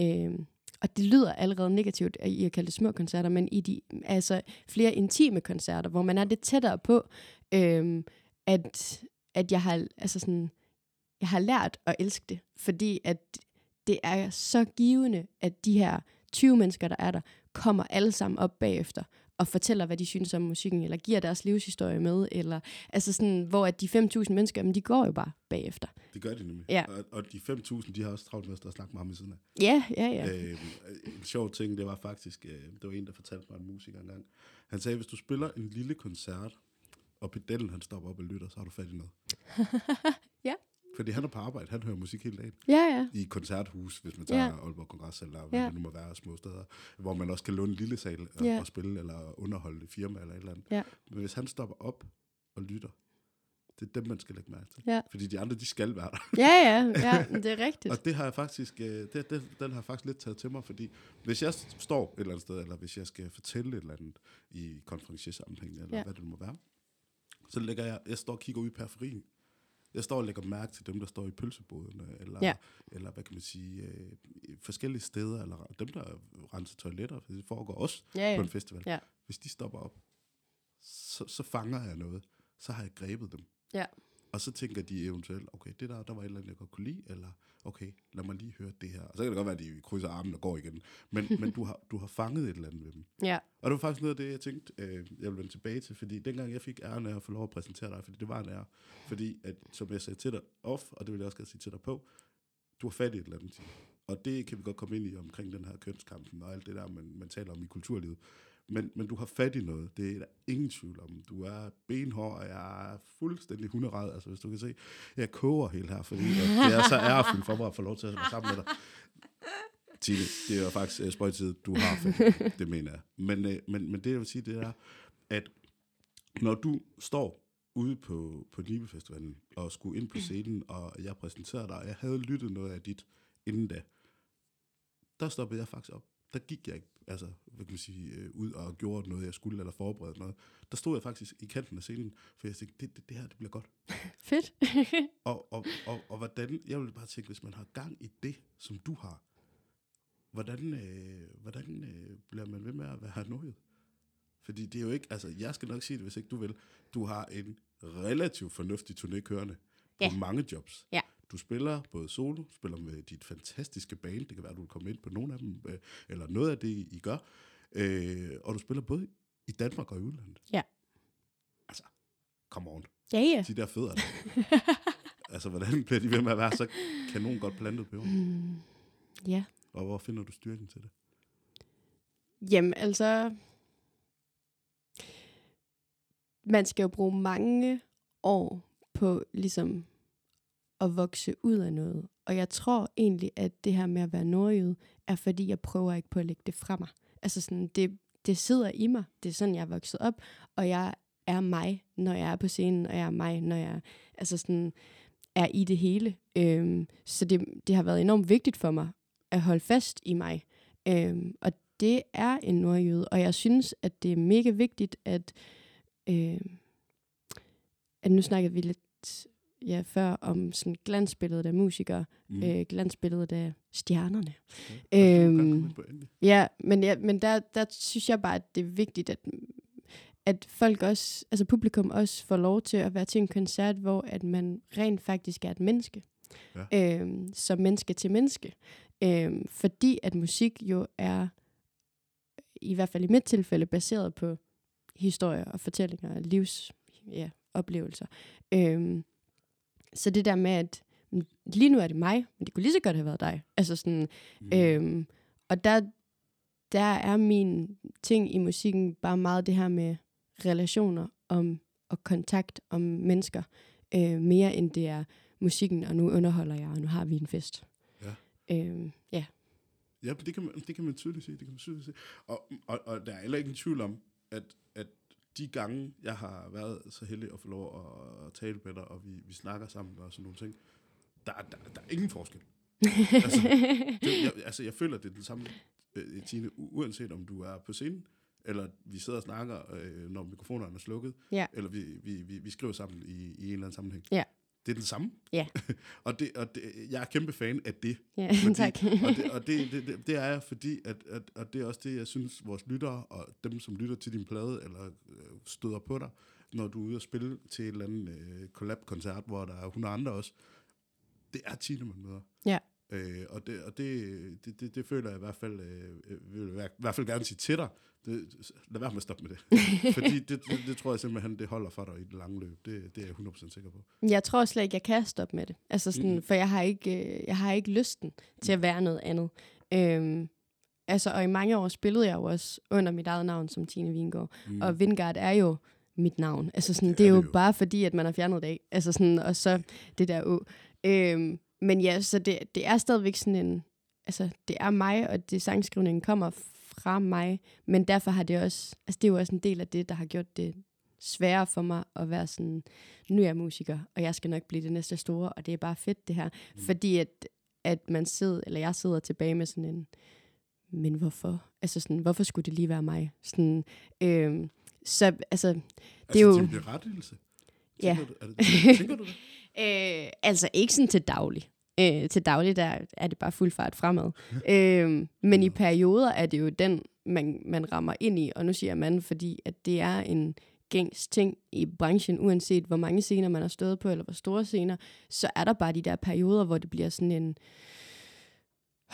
øhm, og det lyder allerede negativt i at kalde det små koncerter, men i de altså flere intime koncerter, hvor man er lidt tættere på, øhm, at, at jeg har, altså sådan, jeg har lært at elske det, fordi at det er så givende, at de her 20 mennesker, der er der, kommer alle sammen op bagefter og fortæller, hvad de synes om musikken, eller giver deres livshistorie med, eller altså sådan, hvor at de 5.000 mennesker, men de går jo bare bagefter. Det gør de nemlig. Ja. Og, og de 5.000, de har også travlt med at snakke med ham i siden af. Ja, ja, ja. Øh, en sjov ting, det var faktisk, øh, det var en, der fortalte mig en musiker engang. Han sagde, hvis du spiller en lille koncert, og pedellen han stopper op og lytter, så har du fat i noget. Ja. Fordi han er på arbejde, han hører musik hele dagen. Ja, ja. I koncerthus, hvis man tager Ja. Aalborg Kongresscenter, eller hvad Ja. det nu må være små steder, hvor man også kan låne en lille sal og, Ja. og spille, eller underholde et firma eller et eller andet. Ja. Men hvis han stopper op og lytter, det er dem, man skal lægge mærke til. Ja. Fordi de andre, de skal være der. Ja, ja, ja, det er rigtigt. Og det har jeg faktisk, øh, det, det, den har jeg faktisk lidt taget til mig, fordi hvis jeg står et eller andet sted, eller hvis jeg skal fortælle et eller andet i konferenciersammenhæng, eller Ja. hvad det må være, så lægger jeg, jeg står og kigger ud i periferien. Jeg står og lægger mærke til dem, der står i pølsebodene, eller, Ja. eller hvad kan man sige, øh, forskellige steder, eller dem, der renser toiletter, for det foregår også ja. ja. på en festival. Ja. Hvis de stopper op, så, så fanger jeg noget. Så har jeg grebet dem. Ja. Og så tænker de eventuelt, okay, det der, der var et eller andet, jeg godt kunne lide, eller okay, lad mig lige høre det her. Og så kan det godt være, at de krydser armen og går igen. Men, men du, har, du har fanget et eller andet ved dem. Ja, Og det var faktisk noget af det, jeg tænkte, øh, jeg ville vende tilbage til, fordi dengang jeg fik æren af at få lov at præsentere dig, fordi det var en ære, fordi at, som jeg sagde til dig off, og det vil jeg også gerne sige til dig på, du har fat i et eller andet. Og det kan vi godt komme ind i omkring den her kønskampen og alt det der, man, man taler om i kulturlivet. Men, men du har fat i noget, det er der ingen tvivl om. Du er benhård, og jeg er fuldstændig hunderad. Altså hvis du kan se, jeg koger helt her, fordi at det er så ærefuldt for mig at få lov til at være sammen med dig. Tine, det er jo faktisk øh, uh, spøjtid, du har fat. det mener jeg. Men, uh, men, men det jeg vil sige, det er, at når du står ude på, på Nibe Festivalen og skulle ind på scenen, og jeg præsenterede dig, og jeg havde lyttet noget af dit inden da, der stoppede jeg faktisk op. Der gik jeg ikke, altså, hvad kan man sige, øh, ud og gjorde noget, jeg skulle, eller forberedte noget. Der stod jeg faktisk i kanten af scenen, for jeg tænkte, det, det, det her, det bliver godt. fedt. Og, og, og, og hvordan, jeg vil bare tænke, hvis man har gang i det, som du har, hvordan, øh, hvordan øh, bliver man ved med at være nået? Fordi det er jo ikke, altså jeg skal nok sige det, hvis ikke du vil. Du har en relativt fornuftig turné kørende på Ja. mange jobs. Ja. Du spiller både solo, spiller med dit fantastiske band, det kan være, du vil komme ind på nogle af dem, øh, eller noget af det, I gør. Øh, og du spiller både i Danmark og i udlandet. Ja. Altså, come on Ja, ja. de der fødder. der. altså, hvordan bliver de ved med at være så kanon godt plantet på jorden? Mm, ja. Og hvor finder du styrken til det? Jamen, altså... Man skal jo bruge mange år på ligesom at vokse ud af noget. Og jeg tror egentlig, at det her med at være nordjyde, er fordi, jeg prøver ikke på at lægge det fra mig. Altså sådan, det, det sidder i mig. Det er sådan, jeg er vokset op. Og jeg er mig, når jeg er på scenen, og jeg er mig, når jeg altså sådan, er i det hele. Øhm, så det, det har været enormt vigtigt for mig at holde fast i mig. Øhm, og det er en nordjyde, og jeg synes, at det er mega vigtigt, at, øhm, at nu snakkede vi lidt ja, før om sådan glansbilledet af musikere, Mm. øh, glansbilledet af stjernerne. Okay. Øhm, Ja, men, ja, men der, der synes jeg bare, at det er vigtigt, at, at folk også, altså publikum også får lov til at være til en koncert, hvor at man rent faktisk er et menneske. Ja. Øhm, som menneske til menneske. Øhm, fordi at musik jo er, i hvert fald i mit tilfælde, baseret på historier og fortællinger og livs ja, oplevelser. Øhm, så det der med, at mm, lige nu er det mig, men det kunne lige så godt have været dig. Altså sådan, mm. Øhm, og der, der er min ting i musikken bare meget det her med relationer om, og kontakt om mennesker, øh, mere end det er musikken, og nu underholder jeg, og nu har vi en fest. Ja. Øhm, ja. Ja, det kan, man, det kan man tydeligt sige. Det kan man tydeligt sige. Og, og, og der er heller ikke en tvivl om, at de gange, jeg har været så heldig at få lov at, at tale med dig, og vi, vi snakker sammen og sådan nogle ting, der, er- der, der er ingen forskel. altså, det, jeg, altså, jeg føler, det er den samme, øh, Tine, uanset om du er på scenen, eller vi sidder og snakker, øh, når mikrofonerne er slukket, Ja. eller vi, vi, vi, vi skriver sammen i, i en eller anden sammenhæng. Ja. Det er den samme. Ja. og det, og det, jeg er kæmpe fan af det. Ja, tak. og det, og det, det, det, det er jeg, fordi, at, at, og det er også det, jeg synes, vores lyttere og dem, som lytter til din plade, eller øh, støder på dig, når du er ude og spille til en eller anden øh, collab-koncert, hvor der er 100 andre også, det er Tine, man møder. Ja. Øh, og det, og det, det, det, det føler jeg i hvert fald, øh, vil jeg i hvert fald gerne sige til dig. Det, lad være med at stoppe med det. Fordi det, det, det, tror jeg simpelthen, det holder for dig i det lange løb. Det, det er jeg 100% sikker på. Jeg tror slet ikke, jeg kan stoppe med det. Altså sådan, mm. For jeg har, ikke, øh, jeg har ikke lysten til at være noget andet. Øhm, altså, og i mange år spillede jeg jo også under mit eget navn som Tine Vingård. Mm. Og Vingard er jo mit navn. Altså sådan, det, det er, er jo, jo bare fordi, at man har fjernet det af. Altså sådan, og så det der å. Øhm, men ja, så det, det er stadigvæk sådan en... Altså, det er mig, og det sangskrivningen kommer fra mig. Men derfor har det også... Altså, det er jo også en del af det, der har gjort det sværere for mig at være sådan, nu er jeg musiker, og jeg skal nok blive det næste store, og det er bare fedt det her. Mm. Fordi at, at man sidder, eller jeg sidder tilbage med sådan en, men hvorfor? Altså sådan, hvorfor skulle det lige være mig? Sådan, øhm, så altså, altså, det er jo... Altså til berettigelse? Ja. Tænker du, er det, tænker du det? Øh, altså ikke sådan til daglig. Øh, til daglig der er det bare fuld fart fremad. øh, men i perioder er det jo den, man, man rammer ind i. Og nu siger man, fordi at det er en gængs ting i branchen, uanset hvor mange scener man har stået på, eller hvor store scener, så er der bare de der perioder, hvor det bliver sådan en,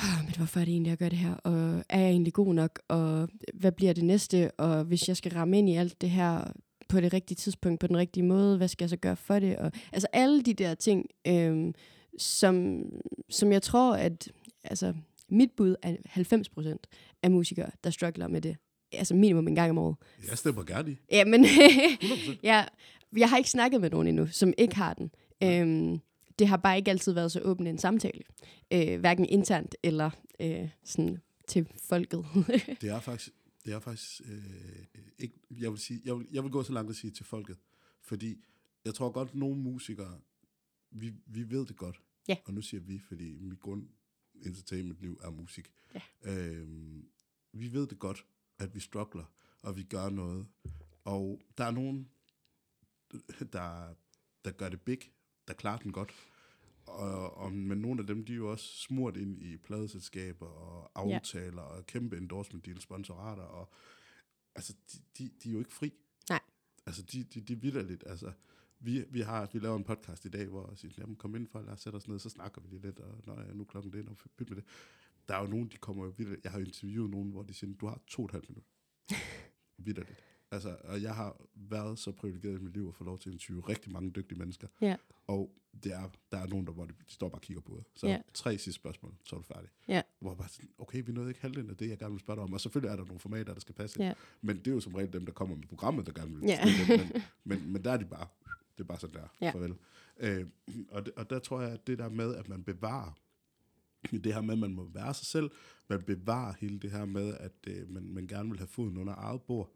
men hvorfor er det egentlig, jeg gør det her? Og er jeg egentlig god nok? Og hvad bliver det næste? Og hvis jeg skal ramme ind i alt det her, på det rigtige tidspunkt, på den rigtige måde, hvad skal jeg så gøre for det? Og, altså alle de der ting, øhm, som, som jeg tror, at altså, mit bud er 90 procent af musikere, der struggler med det. Altså minimum en gang om året. Jeg stemmer gerne i. Ja, men ja, jeg har ikke snakket med nogen endnu, som ikke har den. Øhm, det har bare ikke altid været så åben en samtale. Øh, hverken internt eller øh, sådan til folket. det er faktisk, det er faktisk øh, ikke, jeg vil, sige, jeg, vil, jeg vil gå så langt at sige til folket, fordi jeg tror godt, at nogle musikere, vi, vi ved det godt, ja. og nu siger vi, fordi mit grund entertainment-liv er musik. Ja. Øhm, vi ved det godt, at vi struggler, og vi gør noget, og der er nogen, der, der gør det big, der klarer den godt, og, og, men nogle af dem, de er jo også smurt ind i pladeselskaber og aftaler ja. og kæmpe endorsement deal, sponsorater, og altså, de, de, de er jo ikke fri. Nej. Altså, de, de, de er lidt, altså, vi, vi, har, vi laver en podcast i dag, hvor jeg siger, jamen kom ind for, lad os sætte os ned, så snakker vi lidt, og når jeg nu klokken det, og byt med det. Der er jo nogen, de kommer jo vildt, jeg har jo interviewet nogen, hvor de siger, du har to og et halvt minut. vildt Altså, og jeg har været så privilegeret i mit liv at få lov til at interviewe rigtig mange dygtige mennesker. Ja. Og det er, der er nogen, der hvor de, står bare og kigger på det. Så ja. tre sidste spørgsmål, så er du færdig. Ja. Hvor jeg bare sådan, okay, vi nåede ikke halvdelen af det, jeg gerne vil spørge dig om. Og selvfølgelig er der nogle formater, der skal passe. Ja. Men det er jo som regel dem, der kommer med programmet, der gerne vil ja. det. Men, men, men der er de bare, det er bare sådan der. Ja. Farvel. Øh, og, det, og der tror jeg, at det der med, at man bevarer det her med, at man må være sig selv, man bevarer hele det her med, at øh, man, man gerne vil have foden under eget bord,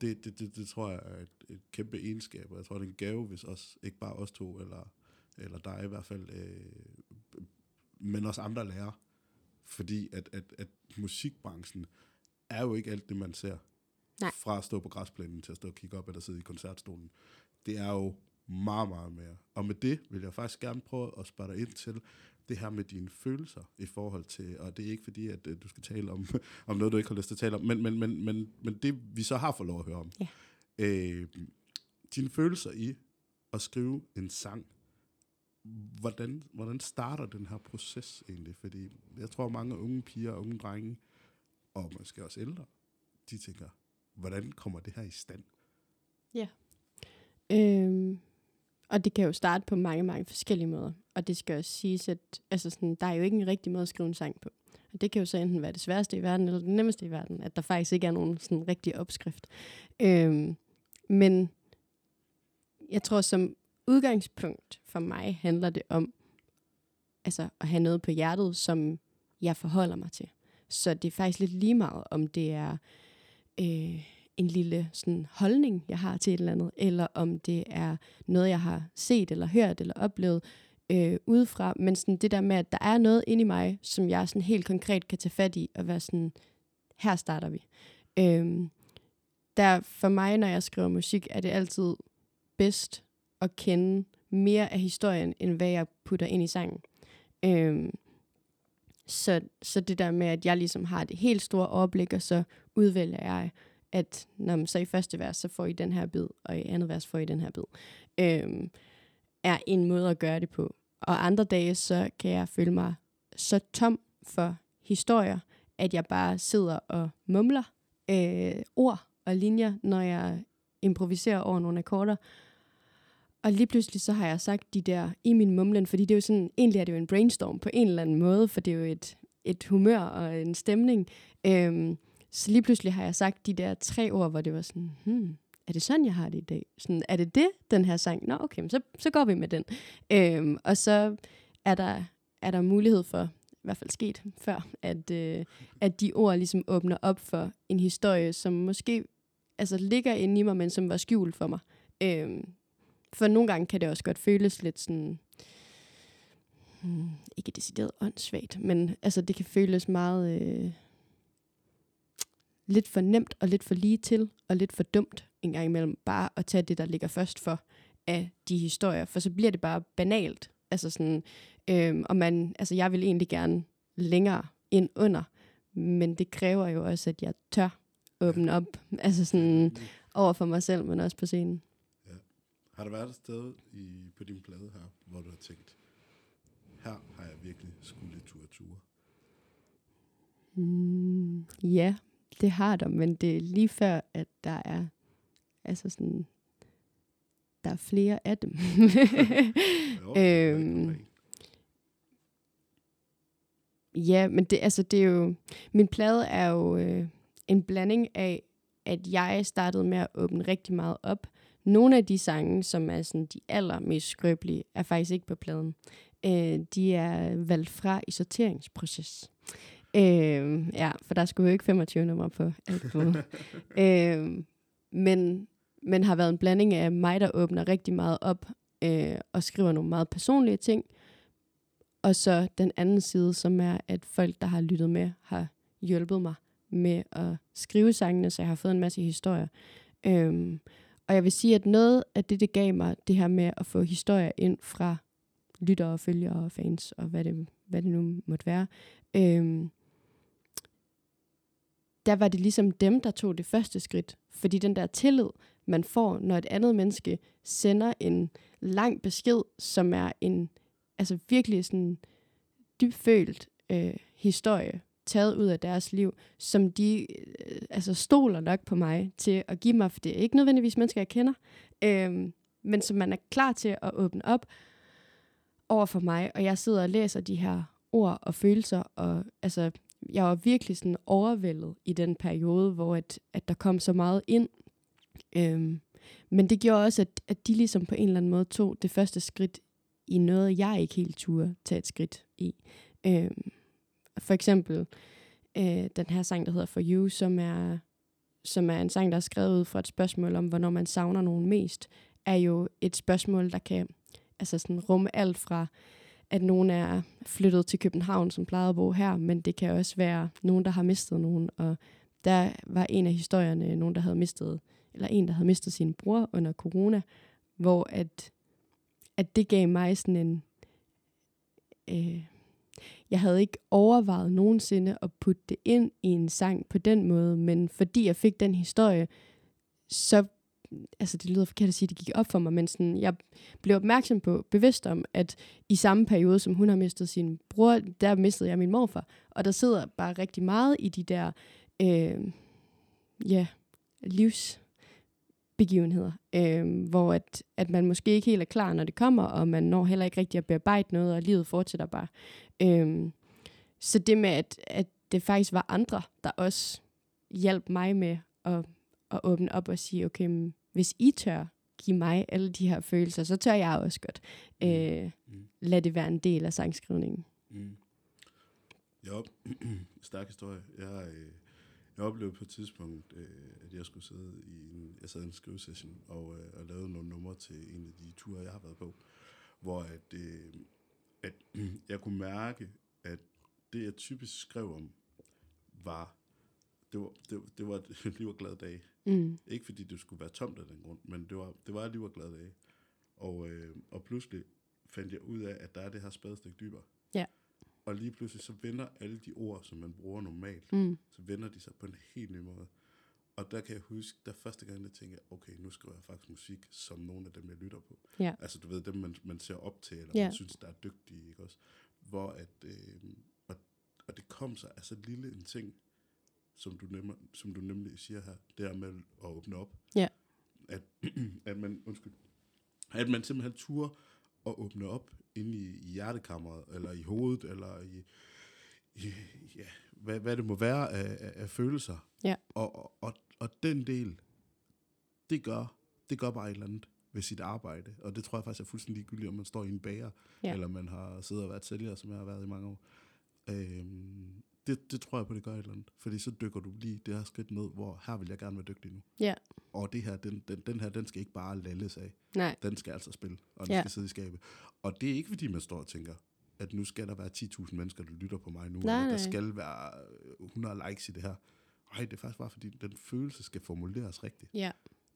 det, det, det, det tror jeg er et, et kæmpe egenskab, og jeg tror, det er en gave, hvis os, ikke bare os to, eller, eller dig i hvert fald, øh, men også andre lærere. Fordi at, at, at musikbranchen er jo ikke alt det, man ser. Nej. Fra at stå på græsplænen til at stå og kigge op eller sidde i koncertstolen. Det er jo meget, meget mere. Og med det vil jeg faktisk gerne prøve at spørge dig ind til, det her med dine følelser i forhold til, og det er ikke fordi, at uh, du skal tale om, om noget, du ikke har lyst til at tale om, men, men, men, men, men det vi så har fået lov at høre om. Ja. Øh, dine følelser i at skrive en sang, hvordan, hvordan starter den her proces egentlig? Fordi jeg tror, mange unge piger og unge drenge, og måske også ældre, de tænker, hvordan kommer det her i stand? Ja. Øhm, og det kan jo starte på mange, mange forskellige måder. Og det skal også siges, at altså sådan, der er jo ikke en rigtig måde at skrive en sang på. Og det kan jo så enten være det sværeste i verden, eller det nemmeste i verden, at der faktisk ikke er nogen sådan rigtig opskrift. Øhm, men jeg tror, som udgangspunkt for mig handler det om altså, at have noget på hjertet, som jeg forholder mig til. Så det er faktisk lidt lige meget, om det er øh, en lille sådan, holdning, jeg har til et eller andet, eller om det er noget, jeg har set eller hørt eller oplevet øh, udefra. Men sådan det der med, at der er noget inde i mig, som jeg sådan helt konkret kan tage fat i og være sådan, her starter vi. Øh, der for mig, når jeg skriver musik, er det altid bedst at kende mere af historien, end hvad jeg putter ind i sangen. Øh, så, så det der med, at jeg ligesom har det helt store overblik, og så udvælger jeg, at når man så i første vers, så får I den her bid, og i andet vers får I den her bid, øhm, er en måde at gøre det på. Og andre dage, så kan jeg føle mig så tom for historier, at jeg bare sidder og mumler øh, ord og linjer, når jeg improviserer over nogle akkorder. Og lige pludselig så har jeg sagt de der i min mumlen, fordi det er jo sådan, egentlig er det jo en brainstorm på en eller anden måde, for det er jo et, et humør og en stemning. Øhm, så lige pludselig har jeg sagt de der tre ord, hvor det var sådan, hmm, er det sådan, jeg har det i dag? Sådan, er det det, den her sang? Nå, okay, så, så går vi med den. Øhm, og så er der, er der mulighed for, i hvert fald sket før, at, øh, at de ord ligesom åbner op for en historie, som måske altså, ligger inde i mig, men som var skjult for mig. Øhm, for nogle gange kan det også godt føles lidt sådan, hmm, ikke decideret åndssvagt, men altså, det kan føles meget... Øh, lidt for nemt og lidt for lige til og lidt for dumt en gang imellem bare at tage det, der ligger først for af de historier, for så bliver det bare banalt. Altså sådan, øhm, og man, altså jeg vil egentlig gerne længere ind under, men det kræver jo også, at jeg tør åbne op, altså sådan over for mig selv, men også på scenen. Ja. Har der været et sted i, på din plade her, hvor du har tænkt, her har jeg virkelig skulle ture ture? Mm, ja, det har der, men det er lige før, at der er, altså sådan, der er flere af dem. jo, øhm, ja, men det, altså, det er jo, min plade er jo øh, en blanding af, at jeg startede med at åbne rigtig meget op. Nogle af de sange, som er sådan de allermest skrøbelige, er faktisk ikke på pladen. Øh, de er valgt fra i sorteringsproces. Øh, ja, for der skulle jo ikke 25 numre på albumet. øh, men, men har været en blanding af mig, der åbner rigtig meget op øh, og skriver nogle meget personlige ting. Og så den anden side, som er, at folk, der har lyttet med, har hjulpet mig med at skrive sangene, så jeg har fået en masse historier. Øhm, og jeg vil sige, at noget af det, det gav mig, det her med at få historier ind fra lyttere, følgere og fans, og hvad det, hvad det nu måtte være, øhm, der var det ligesom dem, der tog det første skridt. Fordi den der tillid, man får, når et andet menneske sender en lang besked, som er en altså virkelig sådan dybfølt øh, historie, taget ud af deres liv, som de øh, altså stoler nok på mig til at give mig, for det er ikke nødvendigvis mennesker, jeg kender, øh, men som man er klar til at åbne op over for mig, og jeg sidder og læser de her ord og følelser, og altså jeg var virkelig sådan overvældet i den periode, hvor at, at der kom så meget ind. Øhm, men det gjorde også, at, at de ligesom på en eller anden måde tog det første skridt i noget, jeg ikke helt turde tage et skridt i. Øhm, for eksempel øh, den her sang, der hedder For You, som er, som er en sang, der er skrevet ud fra et spørgsmål om, hvornår man savner nogen mest, er jo et spørgsmål, der kan altså sådan rumme alt fra at nogen er flyttet til København, som plejede at bo her, men det kan også være nogen, der har mistet nogen. Og der var en af historierne, nogen, der havde mistet, eller en, der havde mistet sin bror under corona, hvor at, at det gav mig sådan en... Øh, jeg havde ikke overvejet nogensinde at putte det ind i en sang på den måde, men fordi jeg fik den historie, så altså det lyder forkert at sige, at det gik op for mig, men sådan, jeg blev opmærksom på, bevidst om, at i samme periode, som hun har mistet sin bror, der mistede jeg min morfar. Og der sidder bare rigtig meget i de der, øh, ja, livsbegivenheder, øh, hvor at, at man måske ikke helt er klar, når det kommer, og man når heller ikke rigtig at bearbejde noget, og livet fortsætter bare. Øh, så det med, at, at det faktisk var andre, der også hjalp mig med at at åbne op og sige, okay, hvis I tør give mig alle de her følelser, så tør jeg også godt mm. øh, mm. lade det være en del af sangskrivningen. Mm. Ja, stærk historie. Jeg, øh, jeg oplevede på et tidspunkt, øh, at jeg skulle sidde i en, jeg sad i en skrivesession og, øh, og lavede nogle numre til en af de ture, jeg har været på, hvor at, øh, at jeg kunne mærke, at det, jeg typisk skrev om, var det var, det, det var et liv og glad dag. Mm. Ikke fordi det skulle være tomt af den grund, men det var, det var et liv og glad dag. Og, øh, og pludselig fandt jeg ud af, at der er det her spadestik dybere. Ja. Og lige pludselig så vender alle de ord, som man bruger normalt, Mm. så vender de sig på en helt ny måde. Og der kan jeg huske, der første gang, jeg tænkte, okay, nu skriver jeg faktisk musik, som nogle af dem, jeg lytter på. Ja. Altså, du ved, dem, man, man ser op til, eller Ja. man synes, der er dygtige, ikke også? Hvor at, øh, og, og det kom sig af så lille en ting, som du, nemmer, som du nemlig siger her, det er med at åbne op. Ja. At, at man, undskyld, at man simpelthen turde at åbne op inde i, i hjertekammeret, eller i hovedet, eller i, i ja, hvad, hvad det må være af, af, af følelser. Ja. Og, og, og, og den del, det gør, det gør bare et eller andet ved sit arbejde. Og det tror jeg faktisk er fuldstændig ligegyldigt, om man står i en bager, ja. eller man har siddet og været sælger, som jeg har været i mange år. Øhm, det, det tror jeg på, det gør et eller andet. Fordi så dykker du lige det her skridt ned, hvor her vil jeg gerne være dygtig nu. Ja. Og det her, den, den, den her, den skal ikke bare lalles af. Nej. Den skal altså spille, og den Ja. skal sidde i skabet. Og det er ikke, fordi man står og tænker, at nu skal der være 10.000 mennesker, der lytter på mig nu, Nej, eller der skal være øh, 100 likes i det her. Nej, det er faktisk bare, fordi den følelse skal formuleres rigtigt Ja.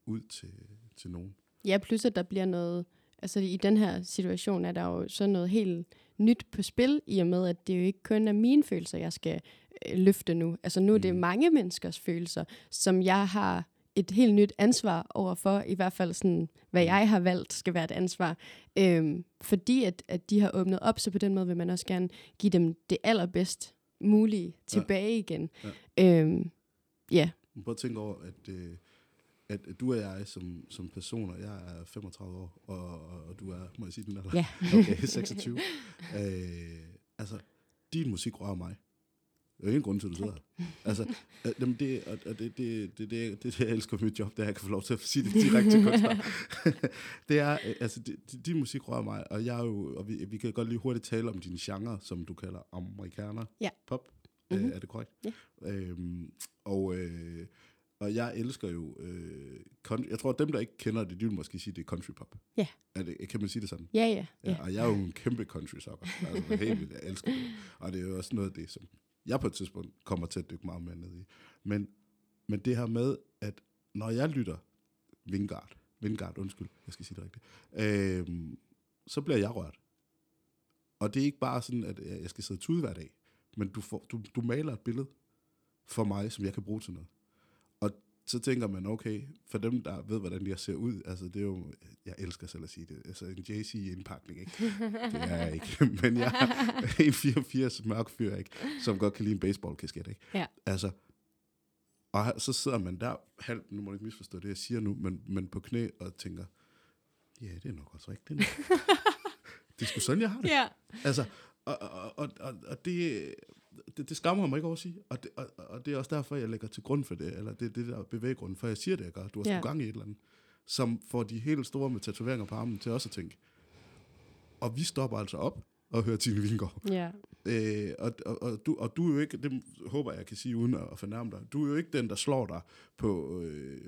ud til, til nogen. Ja, plus at der bliver noget... Altså i den her situation er der jo så noget helt nyt på spil, i og med, at det jo ikke kun er mine følelser, jeg skal øh, løfte nu. Altså nu er det Mhm. mange menneskers følelser, som jeg har et helt nyt ansvar overfor, i hvert fald sådan, hvad Mhm. jeg har valgt skal være et ansvar. Øhm, fordi at, at de har åbnet op, så på den måde vil man også gerne give dem det allerbedst mulige tilbage igen. Ja. Øhm, ja, Men Prøv at tænke over, at, øh, at, du og jeg som, som personer, jeg er 35 år, og, og, du er, må jeg sige den alder? Ja. Okay, 26. øh, altså, din musik rører mig. Det er jo ingen grund til, at du sidder her. Altså, øh, jamen det, og, og det, det, det, det, det, det, jeg elsker ved mit job, det er, at jeg kan få lov til at sige det direkte til kunstnere. det er, øh, altså, det, din musik rører mig, og jeg er jo, og vi, vi kan godt lige hurtigt tale om din genre, som du kalder amerikaner. Ja. Pop. Mhm. Mm-hmm. Øh, er det korrekt? Ja. Øhm, og, øh, og jeg elsker jo, øh, country, jeg tror, at dem, der ikke kender det, de vil måske sige, det er country pop. Ja. Er det, kan man sige det sådan? ja, ja. Ja, ja. og jeg er jo en kæmpe country sokker. Altså, helt vildt, jeg elsker det. Og det er jo også noget af det, som jeg på et tidspunkt kommer til at dykke meget mere ned i. Men, men det her med, at når jeg lytter Vingard, Vingard, undskyld, jeg skal sige det rigtigt, øhm, så bliver jeg rørt. Og det er ikke bare sådan, at jeg skal sidde og tude hver dag, men du, får, du, du maler et billede for mig, som jeg kan bruge til noget. Så tænker man, okay, for dem, der ved, hvordan jeg ser ud, altså det er jo, jeg elsker selv at sige det, altså en JC-indpakning, ikke? Det er jeg ikke, men jeg er en 84 mørk fyr, ikke? Som godt kan lide en baseballkasket, ikke? Ja. Altså, og så sidder man der, halvt, nu må du ikke misforstå det, jeg siger nu, men, men på knæ og tænker, ja, det er nok også rigtigt. det er sgu sådan, jeg har det. ja. Altså, og, og, og, og, og det, det, det skammer mig ikke over at sige, og det, og, og det er også derfor, jeg lægger til grund for det, eller det er det der bevæggrund, for jeg siger det, jeg gør. Du har Ja. gang i et eller andet, som får de helt store med tatoveringer på armen til også at tænke. Og vi stopper altså op og hører Tine Vingård. Ja. Øh, og, og, og, du, og du er jo ikke, det håber jeg, jeg kan sige uden at fornærme dig, du er jo ikke den, der slår dig på, øh,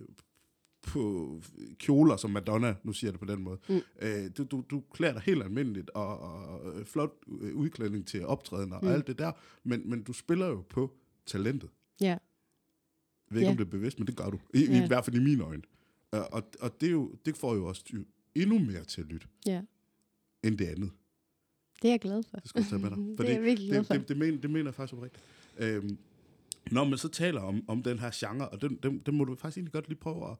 på kjoler som Madonna, nu siger jeg det på den måde. Mm. Øh, du, du, du klæder dig helt almindeligt, og, og flot øh, udklædning til optræden og Mm. alt det der, men, men du spiller jo på talentet. Ja. Jeg ved ikke, Ja. om det er bevidst, men det gør du. I, Ja. i hvert fald i mine øjne. Øh, og og det, er jo, det får jo også endnu mere til at lytte, Ja. end det andet. Det er jeg glad for. Det skal du tage med dig. det er jeg virkelig glad det, for. det, det, mener, det mener jeg faktisk oprigtigt. Øhm, når man så taler om, om den her genre, og den, den, den må du faktisk egentlig godt lige prøve at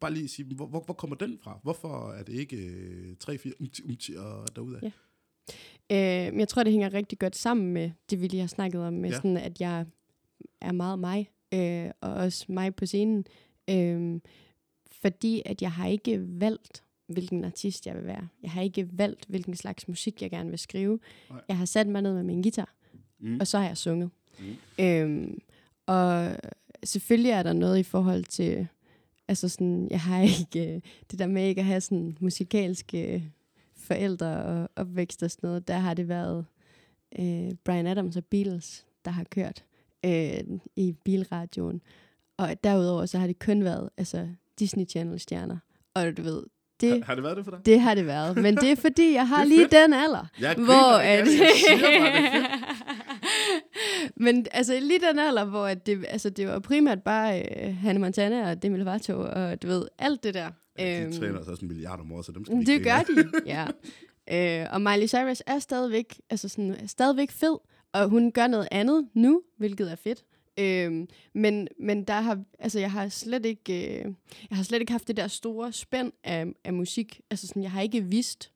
bare lige sige, hvor, hvor, hvor kommer den fra? Hvorfor er det ikke øh, 3-4 umti, umti og derudad? Ja. Øh, jeg tror, det hænger rigtig godt sammen med det, vi lige har snakket om, med. Ja. sådan, at jeg er meget mig, øh, og også mig på scenen. Øh, fordi at jeg har ikke valgt, hvilken artist jeg vil være. Jeg har ikke valgt, hvilken slags musik jeg gerne vil skrive. Nej. Jeg har sat mig ned med min guitar, Mm. og så har jeg sunget. Mm. Øhm, og selvfølgelig er der noget i forhold til, altså sådan, jeg har ikke, øh, det der med ikke at have sådan musikalske forældre og opvækst og sådan noget, der har det været øh, Brian Adams og Beatles, der har kørt øh, i bilradioen. Og derudover så har det kun været altså, Disney Channel stjerner. Og du ved, det, Har, har det været det for dig? det har det været. Men det er fordi, jeg har lige fedt. den alder. Jeg hvor at... Jeg siger bare, det er fedt. Men altså lige den alder, hvor at det, altså, det var primært bare øh, Hannah Montana og Demi Lovato og du ved, alt det der. Ja, de Øhm, træner altså også en milliard om året, så dem skal vi Det gør de, ja. Øh, og Miley Cyrus er stadigvæk, altså sådan, er stadigvæk fed, og hun gør noget andet nu, hvilket er fedt. Øhm, men, men der har, altså jeg har slet ikke, øh, jeg har slet ikke haft det der store spænd af, af musik. Altså sådan, jeg har ikke vidst,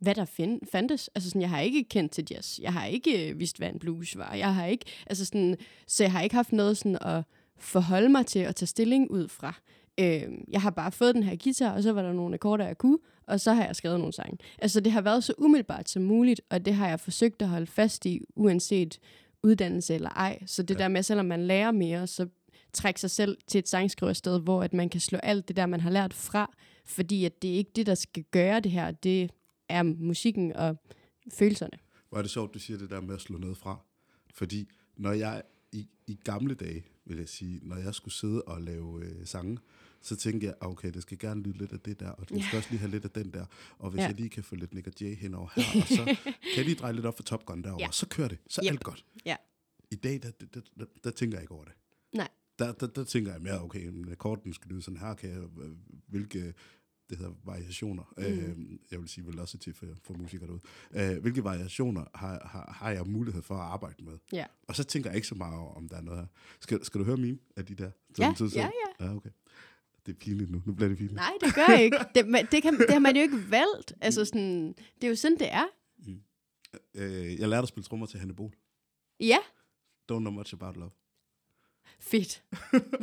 hvad der find, fandtes. Altså sådan, jeg har ikke kendt til jazz. Jeg har ikke øh, vidst, hvad en blues var. Jeg har ikke, altså sådan, så jeg har ikke haft noget sådan at forholde mig til og tage stilling ud fra. Øh, jeg har bare fået den her guitar, og så var der nogle akkorder, jeg kunne, og så har jeg skrevet nogle sange. Altså det har været så umiddelbart som muligt, og det har jeg forsøgt at holde fast i, uanset uddannelse eller ej. Så det Ja. der med, at selvom man lærer mere, så trække sig selv til et sangskriversted, hvor at man kan slå alt det der, man har lært fra, fordi at det er ikke det, der skal gøre det her, det er musikken og følelserne. Hvor er det sjovt, du siger det der med at slå noget fra. Fordi når jeg i, i gamle dage, vil jeg sige, når jeg skulle sidde og lave øh, sange, så tænkte jeg, ah, okay, det skal gerne lyde lidt af det der, og du skal også lige have lidt af den der. Og hvis Ja. jeg lige kan få lidt Nick og Jay henover her, og så kan jeg lige dreje lidt op for Top Gun derovre, Ja. så kører det. Så Yep. alt godt. Ja. I dag, der, der, der, der tænker jeg ikke over det. Nej. Der, der, der tænker jeg mere, okay, akkorden skal lyde sådan her, kan jeg, øh, hvilke det hedder variationer, mm. øh, jeg vil sige velocity for, for musikere derude, øh, hvilke variationer har, har, har jeg mulighed for at arbejde med? Ja. Og så tænker jeg ikke så meget over, om der er noget her. Skal, skal du høre mine af de der? Ja, ja, ja. ja. okay. Det er pinligt nu. Nu bliver det pinligt. Nej, det gør jeg ikke. Det, man- det, kan, det har man jo ikke valgt. Altså sådan, det er jo sådan, det er. Øh, jeg lærte at spille trommer til Hanne Bol. Ja, Don't know much about love. Fedt.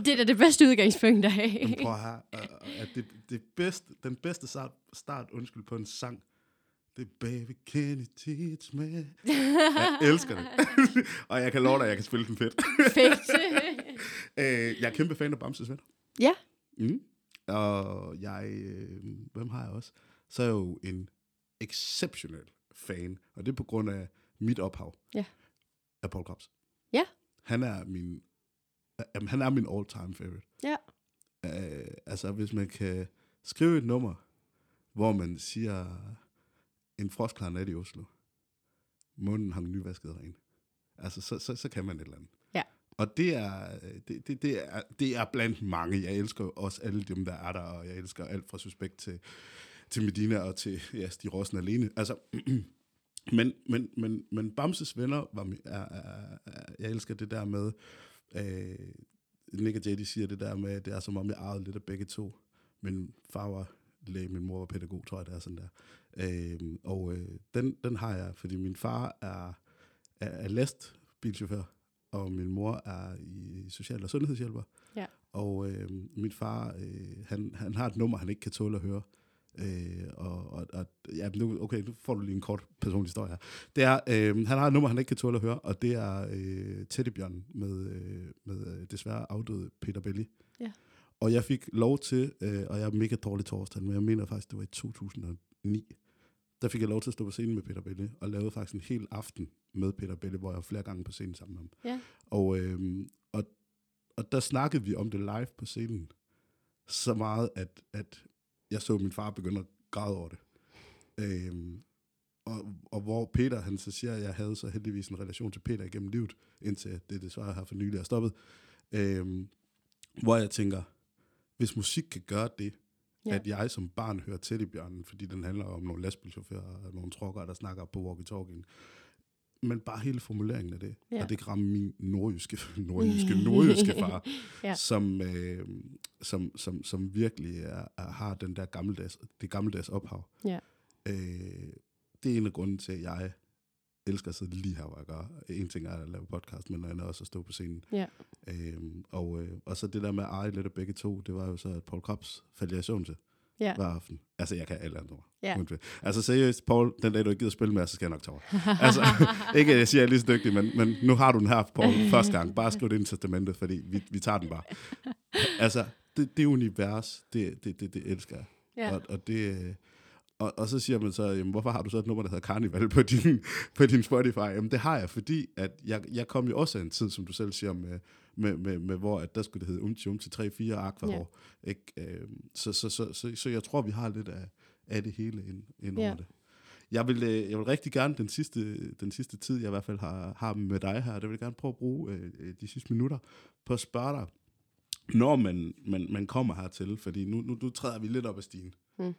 Det er da det bedste udgangspunkt, der er. Men prøv at høre, at det, det bedste, den bedste start, start, undskyld, på en sang, det er Baby Can You Teach Me. Jeg elsker det. og jeg kan love dig, at jeg kan spille den fedt. Fedt. øh, jeg er kæmpe fan af Bamses Venner. ja, Mm. Og jeg, øh, hvem har jeg også? Så er jeg jo en exceptionel fan, og det er på grund af mit ophav. Ja. Af Paul Krabs. Ja. Han er min, jamen, han er min all-time favorite. ja. Øh, altså, hvis man kan skrive et nummer, hvor man siger, en frostklar nat i Oslo, munden hang nyvasket ren. Altså, så, så, så kan man et eller andet. Ja. Og det er, det, det, det, er, det er blandt mange. Jeg elsker også alle dem, der er der, og jeg elsker alt fra Suspekt til, til Medina og til ja, Stig Rossen alene. Altså, men, men, men, men Bamses venner, var, er, er, er, jeg elsker det der med, øh, Nick og Jay, de siger det der med, at det er som om, jeg ejede lidt af begge to. Min far var læge, min mor var pædagog, tror jeg, det er sådan der. Øh, og øh, den, den har jeg, fordi min far er, er, er lastbilchauffør, og min mor er i social- og sundhedshjælper. Ja. Og øh, min far, øh, han, han har et nummer, han ikke kan tåle at høre. Øh, og, og, og ja, nu, okay, nu får du lige en kort personlig historie her. Det er, øh, han har et nummer, han ikke kan tåle at høre, og det er øh, Teddybjørn med, øh, med øh, desværre afdøde Peter Belli. Ja. Og jeg fik lov til, øh, og jeg er mega dårlig årstal, men jeg mener faktisk, det var i 2009, der fik jeg lov til at stå på scenen med Peter Belli, og lavede faktisk en hel aften med Peter Belli, hvor jeg var flere gange på scenen sammen med ham. Ja. Og, øh, og, og der snakkede vi om det live på scenen, så meget, at, at jeg så min far begynde at græde over det. Øhm, og, og hvor Peter, han så siger, at jeg havde så heldigvis en relation til Peter igennem livet, indtil det desværre her for nylig er stoppet. Øhm, hvor jeg tænker, hvis musik kan gøre det, Ja. at jeg som barn hører Teddybjørnen, fordi den handler om nogle lastbilchauffører og nogle truckere, der snakker på walkie-talkien. Men bare hele formuleringen af det, Ja. og det kan ramme min nordjyske, nordjyske, nordjyske far, Ja. som, øh, som, som, som virkelig er, er, har den der gammeldags, det gammeldags ophav. Ja. Øh, det er en af grunden til, at jeg elsker at sidde lige her, hvor jeg gør. En ting er at lave podcast, men noget andet er også at stå på scenen. Ja. Øhm, og, øh, og så det der med at eje lidt af begge to, det var jo så, at Paul Krabs faldt jeg i søvn til Ja. hver aften. Altså, jeg kan alle andre ord. Ja. Altså seriøst, Paul, den dag du ikke gider spille med, så skal jeg nok tage over. altså, ikke at jeg siger, at jeg er lige så dygtig, men, men nu har du den her, Paul, første gang. Bare skriv det ind i testamentet, fordi vi, vi tager den bare. Altså, det, det univers, det, det, det, det elsker jeg. Ja. Og, og det... øh, Og, og så siger man så, jamen, hvorfor har du så et nummer, der hedder Carnival på din, på din Spotify? Jamen det har jeg, fordi at jeg, jeg kom jo også af en tid, som du selv siger, med, med, med, med hvor at der skulle det hedde Umti Umti 3-4 Aquahår. Ja. Ikke? Øhm, så, så, så, så, så jeg tror, vi har lidt af, af det hele ind, ind Ja. over det. Jeg vil, øh, jeg vil rigtig gerne den sidste, den sidste tid, jeg i hvert fald har, har med dig her, der vil jeg gerne prøve at bruge øh, øh, de sidste minutter på at spørge dig, når man, man, man kommer hertil, fordi nu, nu, nu træder vi lidt op ad stigen. Mm.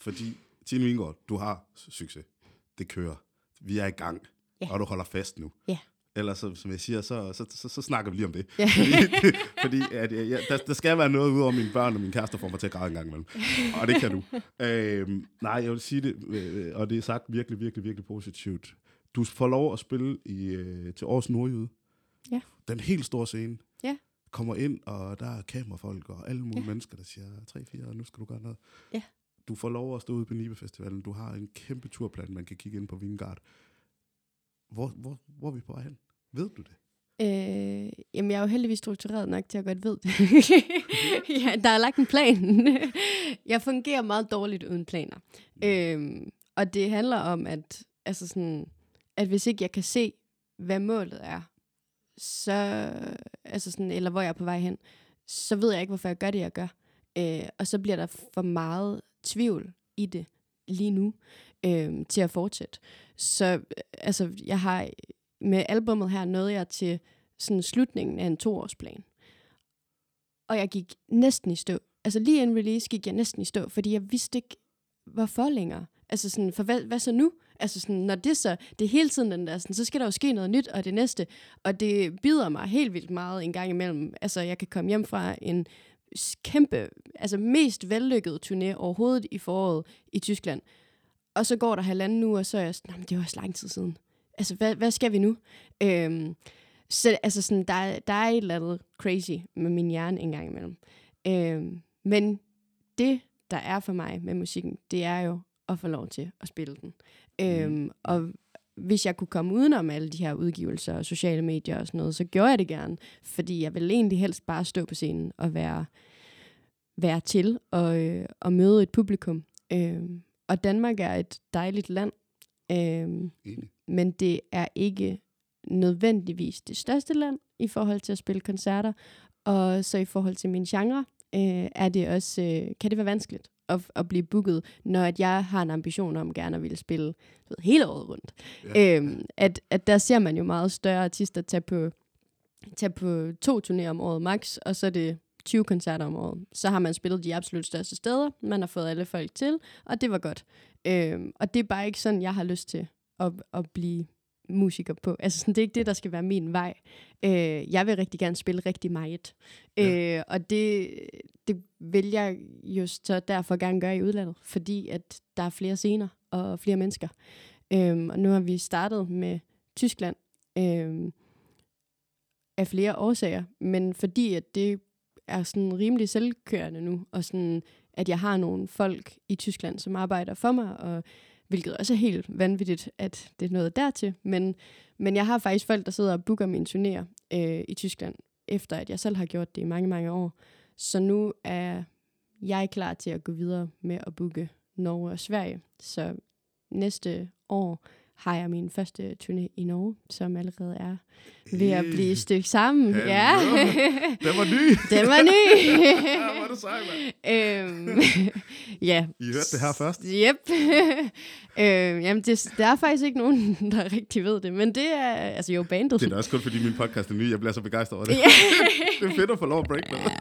Fordi, Tine Vingård, du har succes. Det kører. Vi er i gang, Ja. og du holder fast nu. Ja. Ellers, så, som jeg siger, så, så, så, så snakker vi lige om det. Ja. Fordi, fordi at, ja, der, der skal være noget ud over mine børn og min kæreste, får mig til at græde en gang imellem. Og det kan du. øhm, nej, jeg vil sige det, øh, og det er sagt virkelig, virkelig, virkelig positivt. Du får lov at spille i, øh, til Års Nordjyde. Ja. Den helt store scene. Ja. Kommer ind, og der er kamerafolk og alle mulige ja. mennesker, der siger, 3-4, nu skal du gøre noget. Ja. Du får lov at stå ude på Nibe Festivalen. Du har en kæmpe turplan, man kan kigge ind på Vingard. Hvor, hvor, hvor er vi på vej hen? Ved du det? Øh, jamen, jeg er jo heldigvis struktureret nok til at godt ved det. ja, der er lagt en plan. jeg fungerer meget dårligt uden planer. Øhm, og det handler om, at, altså sådan, at hvis ikke jeg kan se, hvad målet er, så, altså sådan, eller hvor jeg er på vej hen, så ved jeg ikke, hvorfor jeg gør det, jeg gør. Øh, og så bliver der for meget tvivl i det lige nu øh, til at fortsætte. Så øh, altså, jeg har med albummet her nåede jeg til sådan slutningen af en toårsplan. Og jeg gik næsten i stå. Altså lige en release gik jeg næsten i stå, fordi jeg vidste ikke, hvorfor længere. Altså sådan, for hvad, hvad så nu? Altså sådan, når det så, det er hele tiden den der, sådan, så skal der jo ske noget nyt, og det næste. Og det bider mig helt vildt meget en gang imellem. Altså, jeg kan komme hjem fra en kæmpe, altså mest vellykket turné overhovedet i foråret i Tyskland. Og så går der halvanden uge, og så er jeg sådan, "Nå, men det var også lang tid siden. Altså, hvad, hvad skal vi nu? Øhm, så altså sådan, der, er- der er et eller andet crazy med min hjerne en gang imellem. Øhm, men det, der er for mig med musikken, det er jo at få lov til at spille den. Øhm, og hvis jeg kunne komme udenom alle de her udgivelser og sociale medier og sådan noget, så gjorde jeg det gerne. Fordi jeg vil egentlig helst bare stå på scenen og være, være til og, øh, og møde et publikum. Øhm, og Danmark er et dejligt land. Enig. men det er ikke nødvendigvis det største land i forhold til at spille koncerter. Og så i forhold til min genre, øh, er det også, øh, kan det være vanskeligt at, at blive booket, når at jeg har en ambition om gerne at ville spille ved, hele året rundt. Ja. Øhm, at, at der ser man jo meget større artister tage på, tage på to turnéer om året max, og så er det 20 koncerter om året. Så har man spillet de absolut største steder, man har fået alle folk til, og det var godt. Øhm, og det er bare ikke sådan, jeg har lyst til at, at blive musiker på. Altså, sådan, det er ikke det, der skal være min vej. Øh, jeg vil rigtig gerne spille rigtig meget. Ja. Øh, og det, det vil jeg jo så derfor gerne gøre i udlandet, fordi at der er flere scener og flere mennesker. Øhm, og nu har vi startet med Tyskland øhm, af flere årsager, men fordi at det er sådan rimelig selvkørende nu, og sådan, at jeg har nogle folk i Tyskland, som arbejder for mig, og hvilket også er helt vanvittigt, at det er noget dertil. Men, men jeg har faktisk folk, der sidder og booker mine turnéer øh, i Tyskland, efter at jeg selv har gjort det i mange, mange år. Så nu er jeg klar til at gå videre med at booke Norge og Sverige. Så næste år har jeg min første turné i Norge, som allerede er ved at blive stykket sammen. Hallo. Ja. Den var ny. Den var ny. Ja, er det sej, øhm, ja. I hørte det her først. Yep. øhm, jamen, det, der er faktisk ikke nogen, der rigtig ved det, men det er, altså jo, bandet. Det er da også kun fordi min podcast er ny. Jeg bliver så begejstret over det. Det er fedt at få lov at break noget.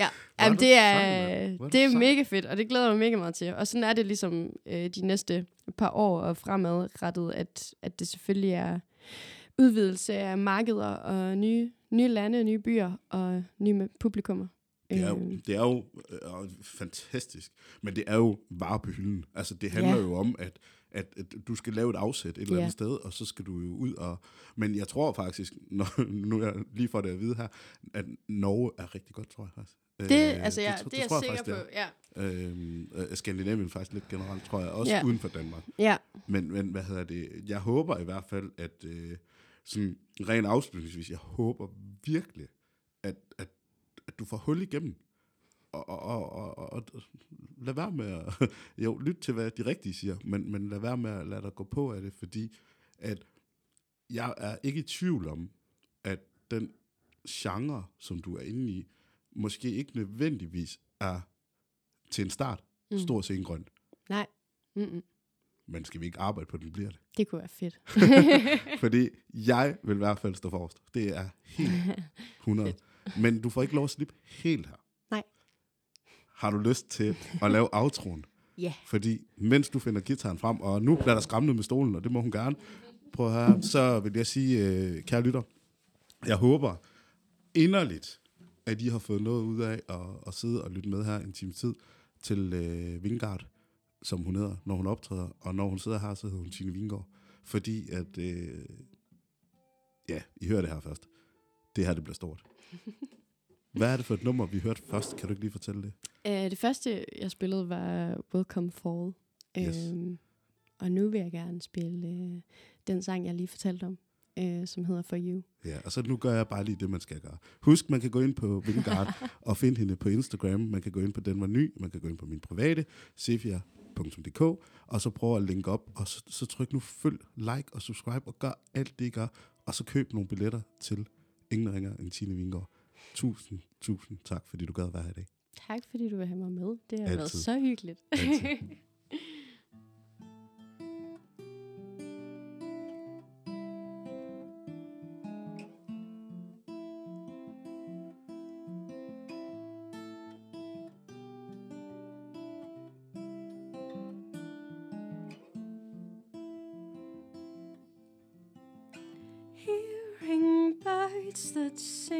Ja, jamen, det er, det er mega fedt, og det glæder jeg mig mega meget til. Og sådan er det ligesom øh, de næste par år og fremadrettet, at, at det selvfølgelig er udvidelse af markeder og nye, nye lande, nye byer og nye publikummer. Det er jo, Øhm, det er jo øh, fantastisk, men det er jo bare på hylden. Altså, det handler Ja. jo om, at, at, at du skal lave et afsæt et eller andet Ja. sted, og så skal du jo ud og... Men jeg tror faktisk, når, nu er jeg lige for det at vide her, at Norge er rigtig godt, tror jeg faktisk. Det, Øh, altså, ja, det, det er tror jeg sikker faktisk, på. det Ja. Øhm, øh, Skandinavien faktisk lidt generelt, tror jeg, også Ja. uden for Danmark. ja, Men, men hvad hedder det? Jeg håber i hvert fald, at øh, sådan rent afslutningsvis, jeg håber virkelig, at, at, at du får hul igennem. Og, og, og, og, og, og lad være med at, jo, lyt til, hvad de rigtige siger, men, men lad være med at lade dig gå på af det, fordi at jeg er ikke i tvivl om, at den genre, som du er inde i, måske ikke nødvendigvis er til en start Mm. stor scenegrøn. nej. Mm-mm. Men skal vi ikke arbejde på, at den bliver det? Det kunne være fedt. Fordi jeg vil i hvert fald stå forrest. Det er helt 100. Men du får ikke lov at slippe helt her. Nej. Har du lyst til at lave outroen? Ja. Fordi mens du finder gitaren frem, og nu bliver der skræmmet med stolen, og det må hun gerne, prøv at høre, så vil jeg sige, øh, kære lytter, jeg håber inderligt, at I har fået noget ud af at, at sidde og lytte med her en time tid til øh, Vingard, som hun hedder, når hun optræder. Og når hun sidder her, så hedder hun Tine Vingård. Fordi at, øh, ja, I hører det her først. Det her, det bliver stort. Hvad er det for et nummer, vi hørte først? Kan du ikke lige fortælle det? Uh, det første, jeg spillede, var Welcome Fall. Yes. Øhm, og nu vil jeg gerne spille uh, den sang, jeg lige fortalte om, uh, som hedder For You. Ja, og så nu gør jeg bare lige det, man skal gøre. Husk, man kan gå ind på Vingard og finde hende på Instagram. Man kan gå ind på Den Var Ny. Man kan gå ind på min private, sefia.dk, og så prøve at linke op, og så, så tryk nu følg, like og subscribe, og gør alt det, I gør, og så køb nogle billetter til Ingen ringer end Tine Vingård. Tusind, tusind tak, fordi du gad være her i dag. Tak, fordi du vil have mig med. Det har Altid. været så hyggeligt. would sing.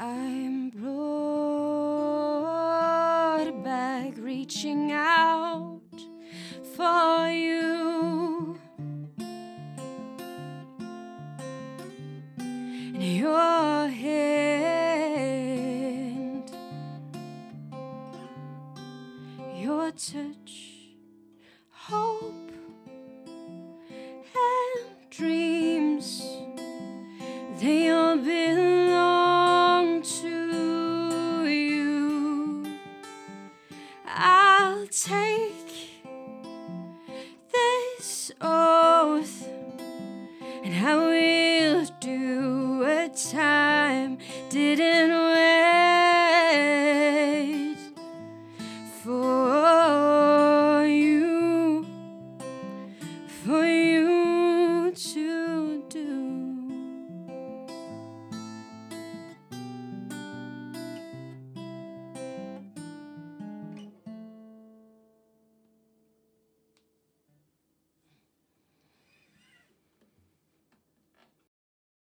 I